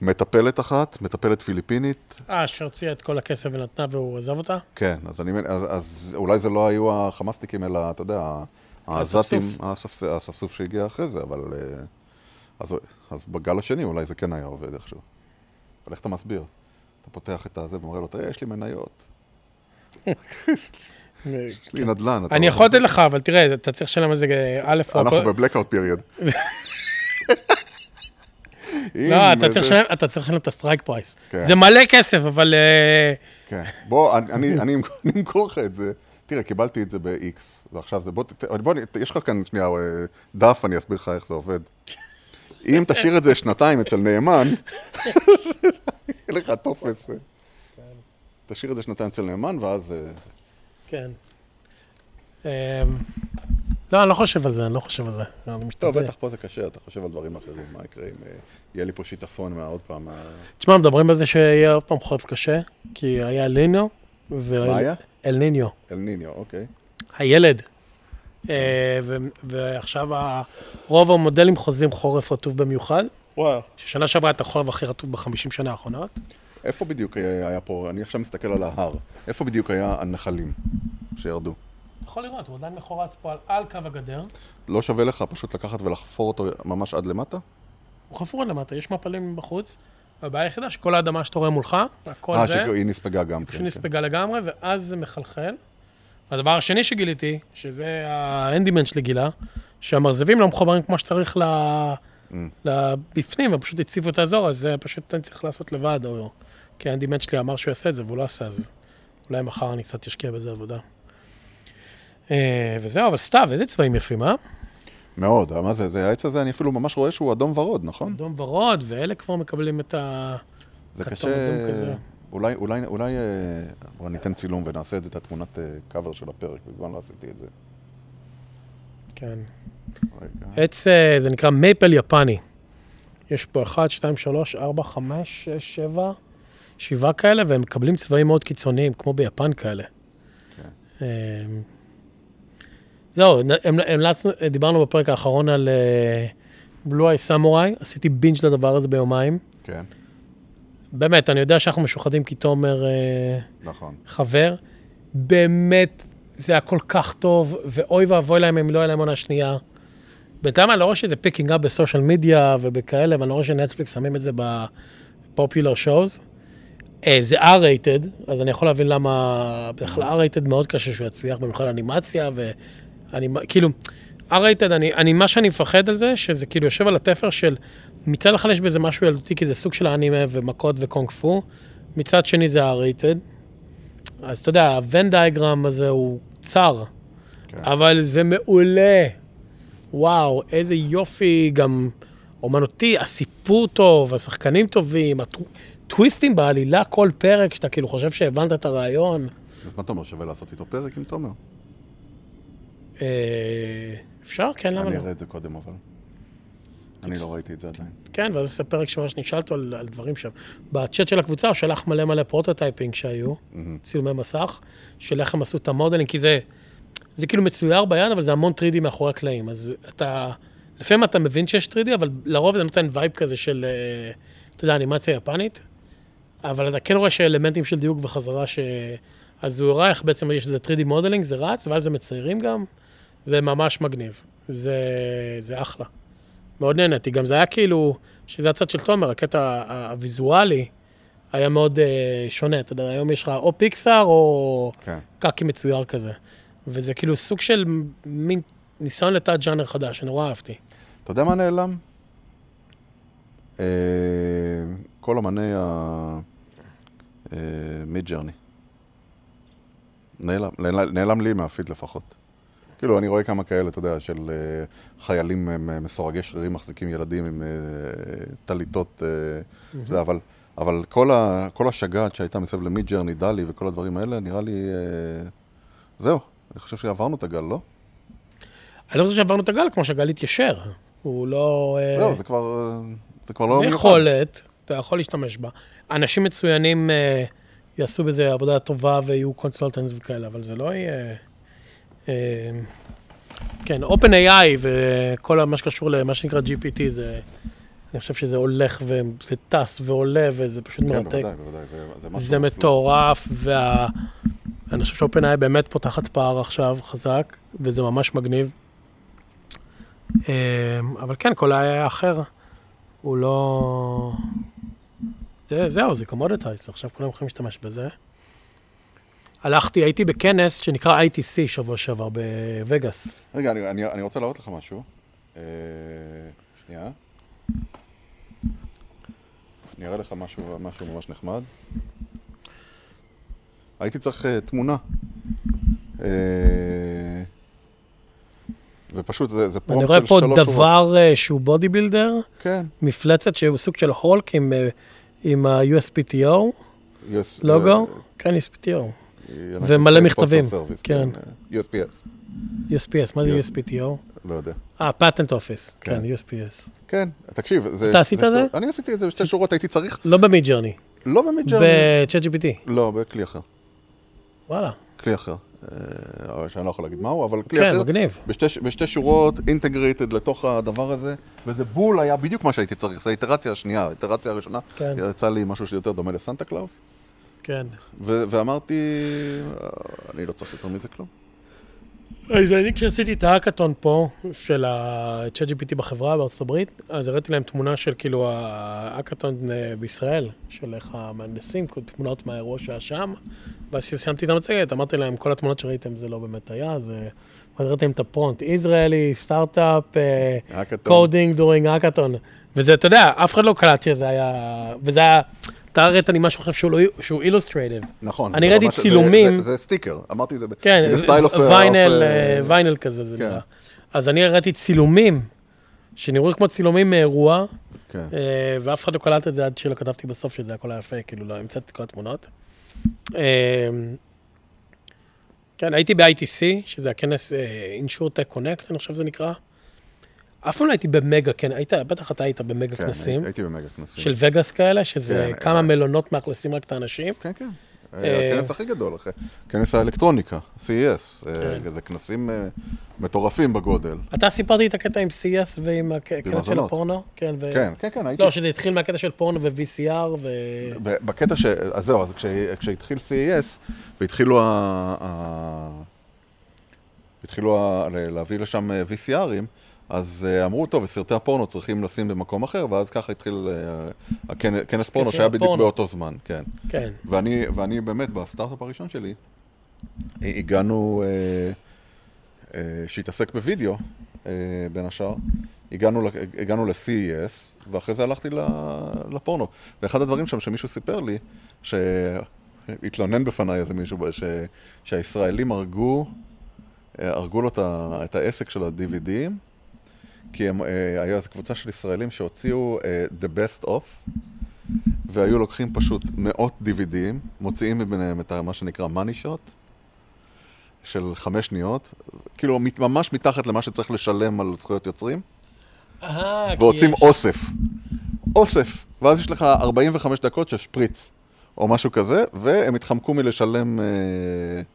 מטפלת אחת, מטפלת פיליפינית, אה, שהוציאה את כל הכסף ונתנה והוא עזב אותה? כן, אז, אני, אז, אז אולי זה לא היו החמאסניקים, אלא, אתה יודע, העזתים, האספסוף. האספס- האספסוף שהגיע אחרי זה, אבל... אה, אז, אז בגל השני אולי זה כן היה עובד איכשהו. אבל איך אתה מסביר? אתה פותח את הזה ואומר לו, תראה, יש לי מניות, יש לי נדל"ן. אני יכול לתת לך, אבל תראה, אתה צריך לשלם על זה א', אנחנו ב blackout period. לא, אתה צריך לשלם- את ה strike price. כן. זה מלא כסף, אבל... אה, כן. בוא, אני, אמכור- לך את זה. תראה, קיבלתי את זה ב-X, ועכשיו זה, בוא, בוא, יש לך כאן שנייה אה, דף, אני אסביר לך איך זה עובד. אם תשאיר את זה שנתיים אצל נאמן, יהיה לך טופס. אה. תשאיר את זה שנתיים אצל נאמן, ואז... אה. כן. אמ, לא, אני לא חושב על זה, אני לא חושב על זה. טוב. בטח פה זה קשה, אתה חושב על דברים אחרים, מה יקרה אם אה, יהיה לי פה שיטפון מה עוד פעם, תשמע, מדברים על זה שיהיה עוד פעם חורף קשה, כי היה אל ניניו. מה היה? אל ניניו. אל ניניו, אוקיי. הילד. ועכשיו רוב המודלים חוזים חורף רטוב במיוחד, וואו. ששנה שעברה הייתה החורף הכי רטוב בחמישים שנה האחרונות. איפה בדיוק היה היה פה, אני עכשיו מסתכל על ההר, איפה בדיוק היה הנחלים שירדו? אתה יכול לראות, הוא עדיין מחורץ פה על, על קו הגדר. לא שווה לך פשוט לקחת ולחפור אותו ממש עד למטה? הוא חפור עד למטה, יש מפלים בחוץ. הבעיה היחידה שכל האדמה שאתה רואה מולך, הכל אה, זה, שהיא נספגה גם כן. פשוט נספגה לגמרי, ואז זה מחלחל. הדבר השני שגיליתי, שזה האנדימן שלי גילה, שהמרזבים לא מחוברים כמו שצריך ל... לבפנים, ופשוט הציבו את האזור, אז זה פשוט אני צריך לעשות לבד, או... כי האנדימן שלי אמר שהוא יעשה את זה, והוא לא עשה, אז אולי מחר אני קצת אשקיע בזה עבודה. אה, וזהו, אבל סתיו, איזה צבעים יפים, אה? מאוד, מה זה, זה העץ הזה, אני אפילו ממש רואה שהוא אדום ורוד, נכון? אדום ורוד, ואלה כבר מקבלים את ה... זה כתום קשה... אדום כזה. אולי, אולי, אולי, אה, בוא ניתן צילום ונעשה את זה, את התמונת קאבר של הפרק, מזמן לא עשיתי את זה. כן. רגע. עץ, אה, זה נקרא מייפל יפני. יש פה 1, 2, 3, 4, 5, 6, 7, 7 כאלה, והם מקבלים צבעים מאוד קיצוניים, כמו ביפן כאלה. כן. אה, זהו, המלצנו, דיברנו בפרק האחרון על Blue Eye Samurai, עשיתי binge לדבר הזה ביומיים. כן, באמת, אני יודע שאנחנו משוחדים כי תומר אה, נכון. חבר. באמת, זה היה כל כך טוב, ואוי ואבוי להם אם לא היה להם עונה שנייה. בינתיים אני לא רואה שזה picking up ב social media ובכאלה, ואני לא רואה שנטפליקס שמים את זה ב popular shows. זה R-rated, אז אני יכול להבין למה בכלל R-rated מאוד קשה שהוא יצליח, במיוחד אנימציה, ואני, כאילו, R-rated, אני, אני, מה שאני מפחד על זה, שזה כאילו יושב על התפר של, מצד אחד יש בזה משהו ילדותי, כי זה סוג של אנימה ומכות וקונג פו, מצד שני זה R-rated. אז אתה יודע, הוון דיאגרם הזה הוא צר, כן. אבל זה מעולה. וואו, איזה יופי, גם אומנותי, הסיפור טוב, השחקנים טובים, הטוויסטים בעלילה כל פרק, שאתה כאילו חושב שהבנת את הרעיון. אז מה אתה אומר, שווה לעשות איתו פרק עם תומר? אה, אפשר? כן, למה אני לא? אראה את זה קודם, אבל. אני לא ראיתי את זה עדיין. כן, ואז זה פרק שממש נשאל אותו על, על דברים שם. בצ'אט של הקבוצה הוא שלח מלא מלא prototyping שהיו. צילומי מסך, של איך הם עשו את ה modeling, כי זה, זה כאילו מצויר ביד, אבל זה המון 3D מאחורי הקלעים. אז אתה, לפעמים אתה מבין שיש 3D, אבל לרוב זה נותן vibe כזה של, אה, אתה יודע, אנימציה יפנית, אבל אתה כן רואה שאלמנטים של דיוק וחזרה, ש... אז הוא הראה איך בעצם יש איזה 3D modeling, זה רץ, ואז זה מציירים גם, זה ממש מגניב. זה, זה אחלה. מאוד נהניתי. גם זה היה כאילו, שזה הצד של תומר, הקטע ה- הוויזואלי היה מאוד אה, שונה. אתה יודע, היום יש לך או פיקסאר או כן. קקי מצויר כזה. וזה כאילו סוג של מין ניסיון לתת ג'אנר חדש, שנורא אהבתי. אתה יודע מה נעלם? אה, כל אמני ה Midjourney. נעלם, נעלם- נעלם לי מהפיד לפחות. כאילו, אני רואה כמה כאלה, אתה יודע, של אה, חיילים אה, משורגי שרירים מחזיקים ילדים עם אה, טליתות, אתה יודע, אבל, אבל כל, ה, כל השגעת שהייתה מסביב ל Midjourney, DALL-E וכל הדברים האלה, נראה לי... אה, זהו, אני חושב שעברנו את הגל, לא? אני לא חושב שעברנו את הגל כמו שהגל התיישר. הוא לא... אה, זהו, זה כבר, זה כבר לא זה מיוחד. יכולת, אתה יכול להשתמש בה. אנשים מצוינים אה, יעשו בזה עבודה טובה ויהיו consultants וכאלה, אבל זה לא יהיה... אה, כן, OpenAI וכל מה שקשור למה שנקרא GPT, זה... אני חושב שזה הולך ו- וטס ועולה, וזה פשוט כן, מרתק. בוודאי, בוודאי, זה, זה משהו זה. מטורף, וה... אני חושב ש-OpenAI באמת פותחת פער עכשיו חזק, וזה ממש מגניב. אמ, אבל כן, כל ה-AI האחר הוא לא... זה, זהו, זה commoditized, עכשיו כולם יכולים להשתמש בזה. הלכתי, הייתי בכנס שנקרא ITC שבוע שעבר בווגאס. רגע, אני, אני, אני רוצה להראות לך משהו. אה, שנייה. אני אראה לך משהו, משהו ממש נחמד. הייתי צריך אה, תמונה. אה, ופשוט זה, זה אני פרומפט רואה של פה שלוש שורות. דבר אה, שהוא בודי בילדר, כן. מפלצת שהוא סוג של הולק עם, עם ה-USPTO, US, לוגו, אה, כן, USPTO. United ומלא מכתבים, Service, כן. אה, USPS, USPS, מה זה. USPTO? לא יודע. אה, patent office, כן. כן, USPS. כן, תקשיב, זה... אתה עשית את זה? אני עשיתי את זה בשתי שורות, הייתי צריך, לא ב Midjourney, לא ב Midjourney. ב-chat GPT. לא, בכלי אחר. וואלה, כלי אחר. אה, שאני לא יכול להגיד מהו, אבל כלי כן, אחר. מגניב. בשתי, בשתי שורות, integrated לתוך הדבר הזה, וזה בול היה בדיוק מה שהייתי צריך, זו האיטרציה השנייה, האיטרציה הראשונה, כן. יצא לי משהו שיותר דומה לסנטה קלאוס, כן. ו- ואמרתי, "אה, אני לא צריך יותר מזה כלום. אז אני כשעשיתי את ההאקתון פה, של ה-chat GPT בחברה בארצות הברית, אז הראיתי להם תמונה של כאילו ההאקתון אה, בישראל, של איך המהנדסים, תמונות מהאירוע שהיה שם, ואז כשסיימתי את המצגת, אמרתי להם, כל התמונות שראיתם זה לא באמת היה, זה... אז להם את הפרומפט, Israeli startup. Coding during hackathon. וזה, אתה יודע, אף אחד לא קלט שזה היה... וזה היה... אתה הראית לי משהו אחר שהוא, לא, illustrative. נכון. אני ראיתי צילומים. זה, סטיקר, אמרתי את זה. כן, uh, vinyl, uh, אה, ויינל כזה זה כן. נראה. אז אני הראיתי צילומים, שנראו כמו צילומים מאירוע, כן. אה, ואף אחד לא קלט את זה עד שלא כתבתי בסוף שזה הכל היה יפה, כאילו לא המצאתי את כל התמונות. אה, כן, הייתי ב-ITC, שזה הכנס אה, InsurTech Connect, אני חושב שזה נקרא. אף פעם לא הייתי במגה, כן, היית, בטח אתה היית במגה כן, כנסים, הייתי- הייתי במגה כנסים. של וגאס כאלה, שזה כן, כמה אה, מלונות מאכלסים רק את האנשים. כן, כן. אה, הכנס הכי גדול, כנס האלקטרוניקה, CES. אה, כן. זה כנסים אה, מטורפים בגודל. אתה סיפרתי את הקטע עם CS ועם הכנס של. הפורנו? כן, ו... כן, כן, כן, הייתי... לא, שזה התחיל מהקטע של פורנו ו-VCR ו... בקטע ש... אז זהו, אז כש... כשהתחיל CES, והתחילו ה... התחילו ה... להביא לשם אה, VCRים, אז אה, אמרו, טוב, סרטי הפורנו צריכים לשים במקום אחר, ואז ככה התחיל אה, הכנ- כנס פורנו, שהיה בדיוק. באותו זמן, כן. כן. ואני, ואני באמת, בסטארט-אפ הראשון שלי, הגענו, אה, אה, שהתעסק בווידאו, אה, בין השאר, הגענו, ל-CES, ואחרי זה הלכתי לפורנו. ואחד הדברים שם שמישהו סיפר לי, שהתלונן בפניי איזה מישהו, ש, שהישראלים הרגו, אה, הרגו לו את העסק של ה-DVDים, כי הם, אה, היה איזו קבוצה של ישראלים שהוציאו אה, The Best Of, והיו לוקחים פשוט מאות DVDים, מוציאים מביניהם את מה שנקרא money shot, של חמש שניות, כאילו ממש מתחת למה שצריך לשלם על זכויות יוצרים, אה, ועוצים יש- אוסף. אוסף. ואז יש לך 45 דקות של שפריץ, או משהו כזה, והם התחמקו מלשלם... אה,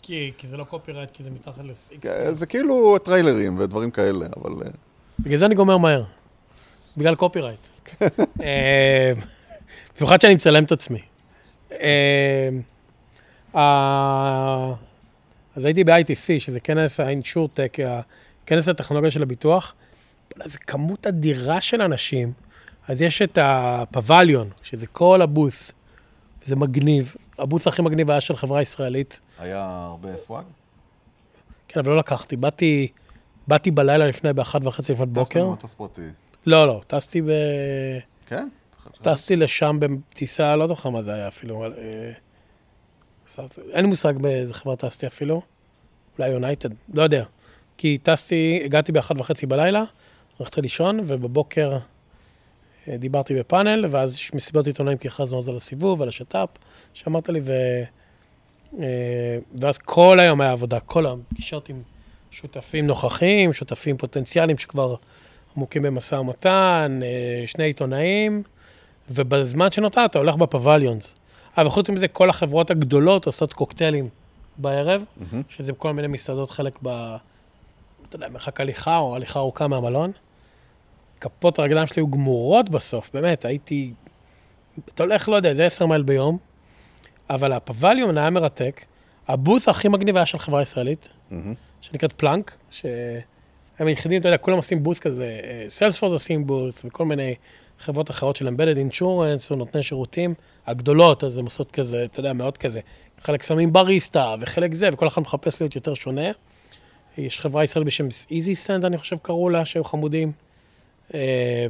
כי כי זה לא קופירייט, כי זה מתחת ל-X. זה כאילו טריילרים ודברים כאלה, אבל... בגלל זה אני גומר מהר. בגלל קופירייט. אה, במיוחד שאני מצלם את עצמי. אה, אז הייתי ב-ITC, שזה כנס ה-InsurTech, כנס הטכנולוגיה של הביטוח. זה כמות אדירה של אנשים. אז יש את הפבליון, שזה כל הבוס. זה מגניב. הבוס הכי מגניב היה של חברה ישראלית. היה הרבה סוואג? כן, אבל לא לקחתי. באתי, באתי בלילה לפני, באחת וחצי לפנות בוקר. טסתם במטוס פרטי. לא, לא, טסתי ב... כן? טסתי לשם בטיסה, לא זוכר מה זה היה אפילו. אה, אין לי מושג באיזה חברה טסתי אפילו. אולי יונייטד, לא יודע. כי טסתי, הגעתי באחת וחצי בלילה, הלכתי לישון, ובבוקר אה, דיברתי בפאנל, ואז יש מסיבות עיתונאים כי הכרזנו אז על הסיבוב, על השת"פ, שאמרת לי, אה, ואז כל היום היה עבודה, כל היום, פגישות עם שותפים נוכחים, שותפים פוטנציאליים שכבר עמוקים במשא ומתן, אה, שני עיתונאים, ובזמן שנותר אתה הולך בפווליונס. אה, וחוץ מזה, כל החברות הגדולות עושות קוקטיילים בערב, מהמם. שזה כל מיני מסעדות, חלק ב... אתה יודע, מרחק הליכה או הליכה ארוכה מהמלון. כפות הרגליים שלי היו גמורות בסוף, באמת, הייתי... אתה הולך, לא יודע, זה 10 מייל ביום, אבל ה pavilion היה מרתק. ה booth הכי מגניב היה של חברה ישראלית, מהמם. שנקראת Planck, שהם היחידים, אתה יודע, כולם עושים booth כזה, Salesforce עושים booth, וכל מיני חברות אחרות של embedded insurance, או נותני שירותים, הגדולות, אז הם עושות כזה, אתה יודע, מאוד כזה. חלק שמים בריסטה, וחלק זה, וכל אחד מחפש להיות יותר שונה. יש חברה ישראלית בשם EasySend, אני חושב קראו לה, שהיו חמודים. אה,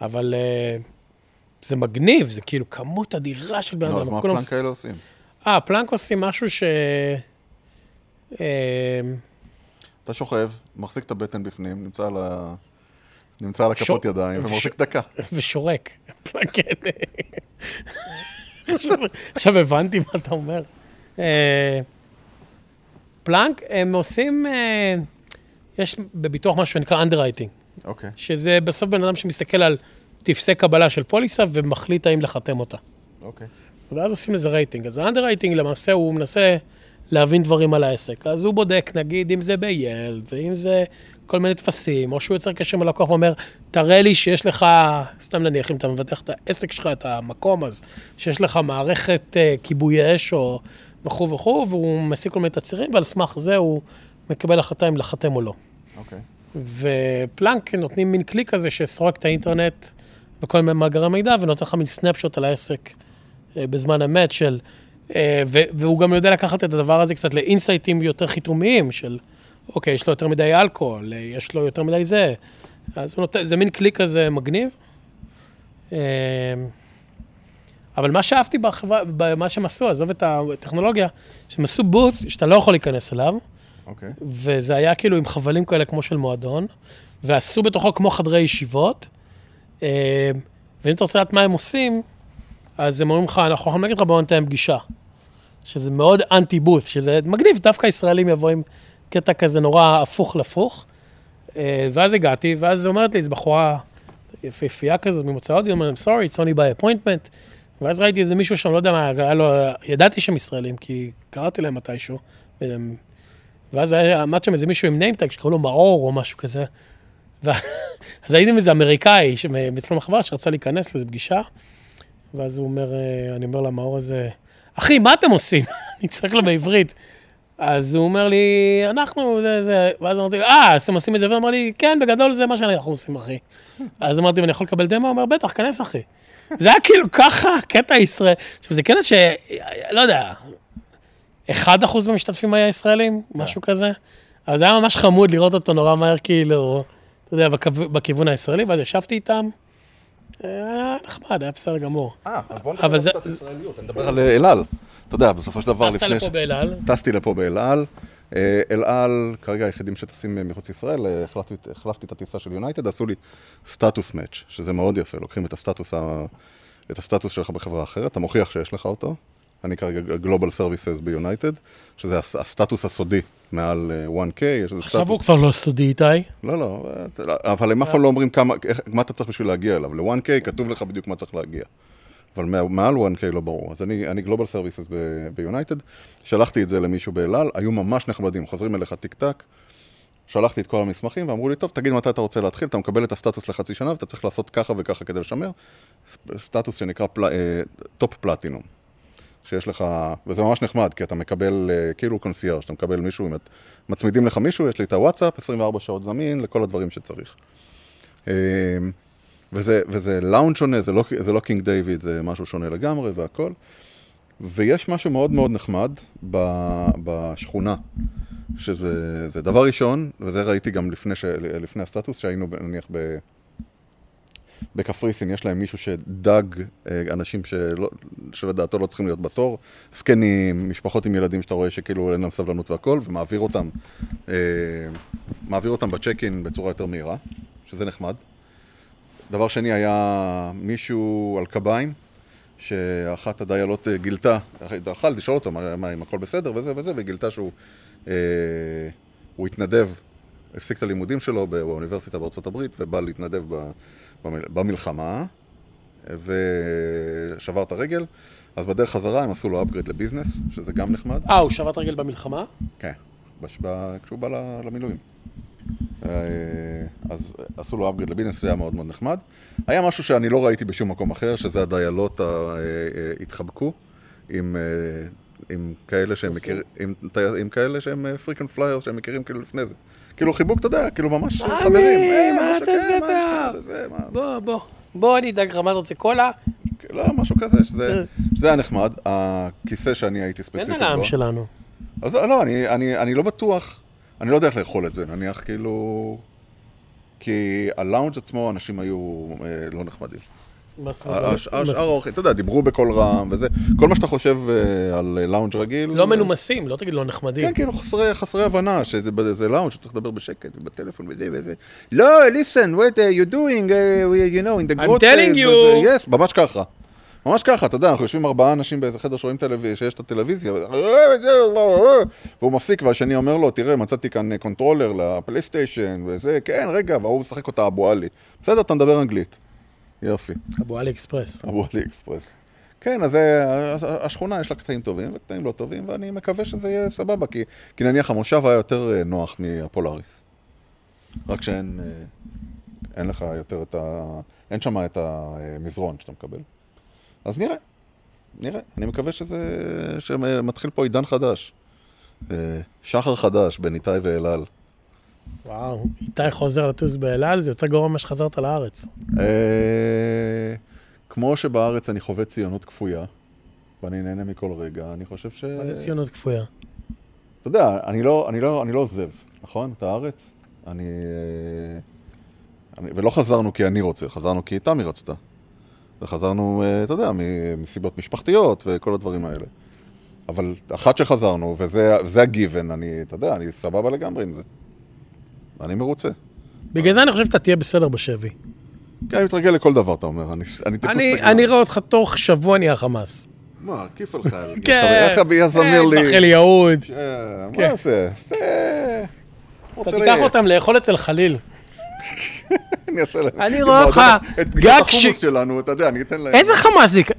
אבל אה, זה מגניב, זה כאילו כמות אדירה של בן לא, אז אדם. מה כולם פלנק כאלה עושים? אה, פלנק עושים משהו ש... אה, אתה שוכב, מחזיק את הבטן בפנים, נמצא על ה... נמצא על הכפות שור- ידיים, ש- ומחזיק דקה. ושורק. פלנק, כן. עכשיו- הבנתי מה אתה אומר. אה, פלנק, הם עושים, אה, יש בביטוח משהו שנקרא underwriting, אוקיי. שזה בסוף בן אדם שמסתכל על טפסי קבלה של פוליסה ומחליט האם לחתם אותה. אוקיי. ואז עושים לזה רייטינג. אז ה underwriting למעשה הוא מנסה להבין דברים על העסק. אז הוא בודק, נגיד, אם זה bill, ואם זה כל מיני טפסים, או שהוא יוצר קשר עם הלקוח ואומר, תראה לי שיש לך, סתם נניח, אם אתה מבטח את העסק שלך, את המקום, אז שיש לך מערכת uh, כיבוי אש, או וכו' וכו', והוא משיג כל מיני תצהירים, ועל סמך זה הוא מקבל החלטה אם לחתם או לא. אוקיי. ופלנק נותנים מין כלי כזה שסורק את האינטרנט בכל מיני מאגרי מידע ונותן לך מין סנפשוט על העסק בזמן אמת של... אה, והוא גם יודע לקחת את הדבר הזה קצת לאינסייטים יותר חיתומיים של, אוקיי, יש לו יותר מדי אלכוהול, אה, יש לו יותר מדי זה. אז הוא נותן, זה מין כלי כזה מגניב. אה, אבל מה שאהבתי בחברה, במה שהם עשו, עזוב את הטכנולוגיה, שהם עשו בוט שאתה לא יכול להיכנס אליו, אוקיי. וזה היה כאילו עם חבלים כאלה כמו של מועדון, ועשו בתוכו כמו חדרי ישיבות. אה, ואם אתה רוצה לדעת מה הם עושים, אז הם אומרים לך, אנחנו יכולים להגיד לך בוא נתאם פגישה. שזה מאוד אנטי בוס, שזה מגניב, דווקא ישראלים יבואו עם קטע כזה נורא הפוך לפוך. אה, ואז הגעתי, ואז אומרת לי, זו בחורה יפהפייה כזאת ממוצא הודי, אומרת, I'm sorry, it's only by appointment. ואז ראיתי איזה מישהו שם, לא יודע מה, היה לו, ידעתי שהם ישראלים, כי קראתי להם מתישהו. ואז עמד שם איזה מישהו עם name tag שקראו לו מאור או משהו כזה. ו... אז הייתי עם איזה אמריקאי אצלנו מחבר שרצה להיכנס לאיזה פגישה, ואז הוא אומר, אה, אני אומר למאור הזה, אחי, מה אתם עושים? אני צועק לו בעברית. אז הוא אומר לי, אנחנו, זה, זה, ואז אמרתי לו, אה, אז אתם עושים את זה? והוא אמר לי, כן, בגדול זה מה שאנחנו עושים, אחי. אז אמרתי, אני יכול לקבל דמו? הוא אומר, בטח, כנס, אחי. זה היה כאילו ככה, קטע ישראל. עכשיו, זה קטע ש... לא יודע, 1% מהמשתתפים היה ישראלים, משהו כזה. אבל זה היה ממש חמוד לראות אותו נורא מהר, כאילו, אתה יודע, בכיו- בכיוון הישראלי, ואז ישבתי איתם. אה, היה נחמד, היה בסדר גמור. אה, אז בוא נדבר זה- קצת ישראליות. נדבר על אה, אל על. אתה יודע, בסופו של דבר, טסת לפני... לפה ש- באל על, טסתי לפה באל על. אה, אל על, כרגע היחידים שטסים אה, מחוץ לישראל, אה, החלפתי, החלפתי את הטיסה של יונייטד, עשו לי Status match, שזה מאוד יפה, לוקחים את הסטטוס, ה, את הסטטוס שלך בחברה אחרת, אתה מוכיח שיש לך אותו. אני כרגע Global Services ב United, שזה הס- הסטטוס הסודי מעל אה, 1K, יש איזה עכשיו הוא סטטוס. כבר לא סודי איתי. לא, לא, אה, אבל הם אף פעם לא אומרים כמה, איך, מה אתה צריך בשביל להגיע אליו. ל-1K כתוב לך בדיוק מה צריך להגיע. אבל מעל 1K לא ברור. אז אני, אני Global Services ב- ב United, שלחתי את זה למישהו באל על, היו ממש נחמדים, חוזרים אליך טיק טק, שלחתי את כל המסמכים ואמרו לי, טוב, תגיד מתי אתה רוצה להתחיל, אתה מקבל את הסטטוס לחצי שנה ואתה צריך לעשות ככה וככה כדי לשמר. סטטוס שנקרא פל... אה, Top Platinum. שיש לך, וזה ממש נחמד, כי אתה מקבל אה, כאילו קונסייר, שאתה מקבל מישהו, אם את- מצמידים לך מישהו, יש לי את הוואטסאפ, 24 שעות זמין לכל הדברים שצריך. אה, וזה, וזה לאונד שונה, זה לא, זה לא King David, זה משהו שונה לגמרי והכל. ויש משהו מאוד מאוד נחמד ב, בשכונה, שזה זה דבר ראשון, וזה ראיתי גם לפני, ש, לפני הסטטוס, שהיינו נניח ב... בקפריסין יש להם מישהו שדג אה, אנשים שלא, שלדעתו לא צריכים להיות בתור, זקנים, משפחות עם ילדים שאתה רואה שכאילו אין להם סבלנות והכל, ומעביר אותם, אה, מעביר אותם בצ'ק אין בצורה יותר מהירה, שזה נחמד. דבר שני היה מישהו על קביים, שאחת הדיילות אה, גילתה, הלכה לשאול אותו מה, מה, אם הכל בסדר וזה וזה, וגילתה שהוא אה, התנדב, הפסיק את הלימודים שלו באוניברסיטה בארצות הברית ובא להתנדב ב, במלחמה, ושבר את הרגל. אז בדרך חזרה הם עשו לו upgrade לביזנס, שזה גם נחמד. אה, הוא שבת רגל במלחמה? כן, בש... ב... כשהוא בא למילואים. אה, אז עשו לו upgrade לביזנס, זה היה מאוד מאוד נחמד. היה משהו שאני לא ראיתי בשום מקום אחר, שזה הדיילות אה, אה, התחבקו עם, עם כאלה שהם? מכירים, עם, עם כאלה שהם frequent flyers שהם מכירים כאילו לפני זה. כאילו חיבוק, אתה יודע, כאילו ממש חברים. אה, מה אתה זה בוא, בוא. בוא, אני אדאג לך, מה אתה רוצה? קולה? לא, משהו כזה, שזה שזה היה נחמד. הכיסא שאני הייתי אין ספציפית על העם בו. שלנו. אז לא, אני, אני, אני לא בטוח, אני לא יודע איך לאכול את זה, נניח כאילו... כי הלאונג' עצמו, אנשים היו אה, לא נחמדים. השאר האורחים, אתה יודע, דיברו בקול רם וזה, כל מה שאתה חושב אה, על לאונג' רגיל... לא מנומסים, לא תגיד לא נחמדים. כן, כאילו חסרי, הבנה, שזה זה לאונג' שצריך לדבר בשקט, ובטלפון וזה וזה. לא, listen, what are you doing, uh, you know, in the I'm grottos. telling you. yes, ממש ככה. ממש ככה, אתה יודע, אנחנו יושבים ארבעה אנשים באיזה חדר שרואים טלוויזיה, שיש את הטלוויזיה, והוא מפסיק, והשני אומר לו, תראה, מצאתי כאן אה, controller ל PlayStation, וזה, כן, רגע, והוא משחק אותה אבו עלי. בסדר, אתה מדבר אנגלית. יופי, אבו עלי אקספרס. אבו עלי אקספרס. כן, אז זה, אז השכונה יש לה קטעים טובים וקטעים לא טובים, ואני מקווה שזה יהיה סבבה, כי, כי נניח המושב היה יותר אה, נוח מה Polaris. רק שאין אה, אין לך יותר את ה... אין שם את המזרון שאתה מקבל. אז נראה, נראה. אני מקווה שזה... שמתחיל פה עידן חדש. אה, שחר חדש בין איתי ואלעל. וואו, איתי חוזר לטוס באל על, זה יותר גרוע ממה שחזרת לארץ. אה, כמו שבארץ אני חווה ציונות כפויה, ואני נהנה מכל רגע, אני חושב ש... מה זה ציונות כפויה? אתה יודע, אני לא, אני לא, אני לא עוזב, נכון? את הארץ. אני, אה, אני... ולא חזרנו כי אני רוצה, חזרנו כי תמי רצתה. וחזרנו, אה, אתה יודע, מסיבות משפחתיות וכל הדברים האלה. אבל אחת שחזרנו, וזה וזה הגיוון, אני, אתה יודע, אני סבבה לגמרי עם זה. אני מרוצה. בגלל זה אני חושב שאתה תהיה בסדר בשבי. כן, אני מתרגל לכל דבר, אתה אומר. אני, אני טיפוס אני. אני אראה אותך תוך שבוע נהיה חמאס. מה, כיף עליך. כן. איך אביה זמיר לי? בחל יהוד. אה, כן. מה זה? זה... אתה תיקח אותם לאכול אצל חליל. אני אעשה להם. אני רואה אותך את פגיעת החומוס שלנו, אתה יודע, אני אתן להם. איזה חמאסניק?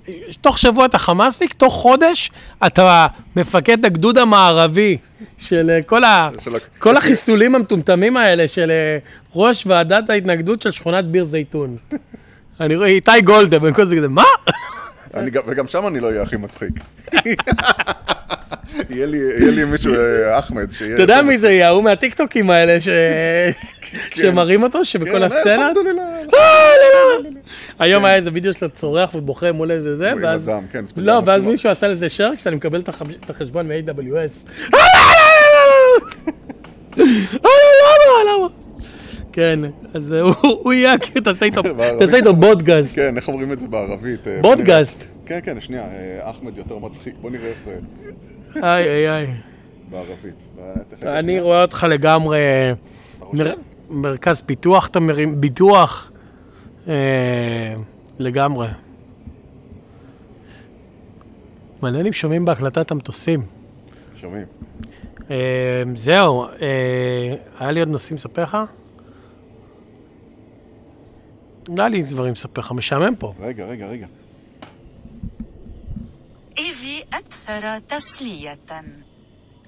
תוך שבוע אתה חמאסניק, תוך חודש אתה מפקד הגדוד המערבי של אה, כל, ה... של ה- כל החיסולים המטומטמים האלה של אה, ראש ועדת ההתנגדות של שכונת ביר זייתון. אני רואה איתי גולדה, וכל זה כזה, מה? וגם שם אני לא אהיה הכי מצחיק. יהיה לי מישהו, אה, אחמד, שיהיה... אתה יודע מי זה יהיה? ההוא מהטיקטוקים האלה. שמראים אותו, כן, שבכל הסצנה? היום היה איזה וידאו שלו צורח ובוכה מול איזה זה, ואז... כן. לא, ואז. מישהו עשה לזה שייר כשאני מקבל את החשבון מ-AWS. למה? למה? כן, אז הוא- הוא יהיה, תעשה איתו. תעשה איתו בודגאסט. כן, איך אומרים את זה בערבית? אה, בודגאסט. כן, כן, שנייה, אה, אחמד יותר מצחיק. בוא נראה איך זה איי, איי, איי. בערבית. אה, אני. רואה אותך לגמרי? מר- מרכז פיתוח, אתה מרים, ביטוח. אה, לגמרי. מעניין אם שומעים בהקלטת המטוסים. שומעים. אה, זהו, אה, היה לי עוד נושאים לספר לך? לא היה לי דברים לספר לך, משעמם פה. רגע, רגע, רגע. إيفي أكثر تسلية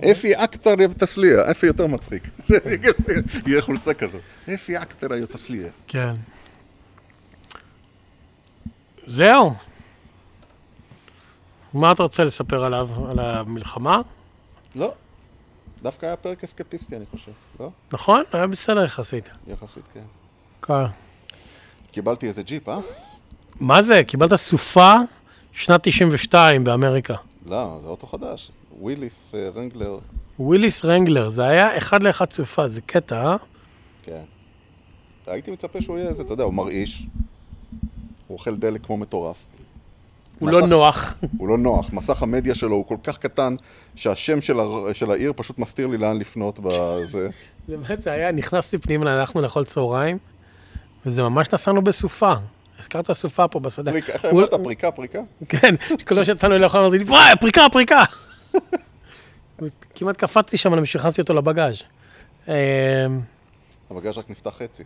אפי אקטר תסליה, אפי יותר מצחיק. יהיה חולצה כזאת. אפי אקטר תסליה. כן. זהו. מה אתה רוצה לספר עליו? על המלחמה? לא. דווקא היה פרק אסקפיסטי, אני חושב. לא? נכון? היה בסדר יחסית. יחסית, כן. כן. קיבלתי איזה ג'יפ, אה? מה זה? קיבלת סופה שנת 92 באמריקה. לא, זה אוטו חדש. Willys אה, Wrangler. Willys Wrangler, זה היה אחד לאחד סופה, זה קטע, אה? כן. הייתי מצפה שהוא יהיה איזה, אתה יודע, הוא מרעיש. הוא אוכל דלק כמו מטורף. הוא לא מסך- נוח. הוא לא נוח. מסך המדיה שלו הוא כל כך קטן, שהשם של, הר... של העיר פשוט מסתיר לי לאן לפנות בזה. זה באמת, היה, נכנסתי פנימה, הלכנו לאכול צהריים, וזה ממש נסענו בסופה. הזכרת סופה פה בשדה. פריקה, איך אמרת? פריקה, פריקה? כן, כל פעם שיצאנו לאכול אמרתי פריקה, פריקה! הוא- כמעט קפצתי שם למה שהכנסתי אותו לבגאז'. אה, הבגז' רק נפתח חצי.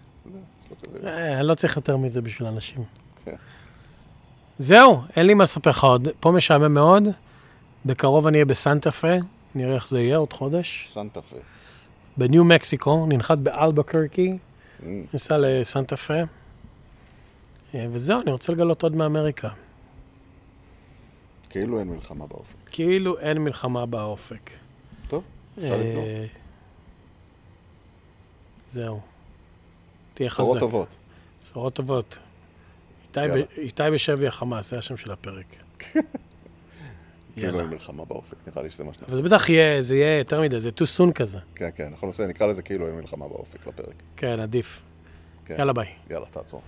אה, אני לא צריך יותר מזה בשביל אנשים. כן. זהו, אין לי מה לספר לך עוד. פה משעמם מאוד. בקרוב אני אהיה בסנטה פה, נראה איך זה יהיה עוד חודש. סנטה פה. בניו מקסיקו, ננחת באלבקרקי, Mm, ניסע לסנטה פה. אה, וזהו, אני רוצה לגלות עוד מאמריקה. כאילו אין מלחמה באופק. כאילו אין מלחמה באופק. טוב, אפשר לסגור. אה, זהו. תהיה חזק. בשורות טובות. בשורות טובות. איתי בשבי החמאס, זה השם של הפרק. כאילו. אין מלחמה באופק, נראה לי שזה מה שנעשה. אבל זה בטח יהיה, זה יהיה יותר מדי, זה too soon כזה. כן, כן, אנחנו נקרא לזה כאילו אין מלחמה באופק לפרק. כן, עדיף. כן. יאללה ביי. יאללה, תעצור.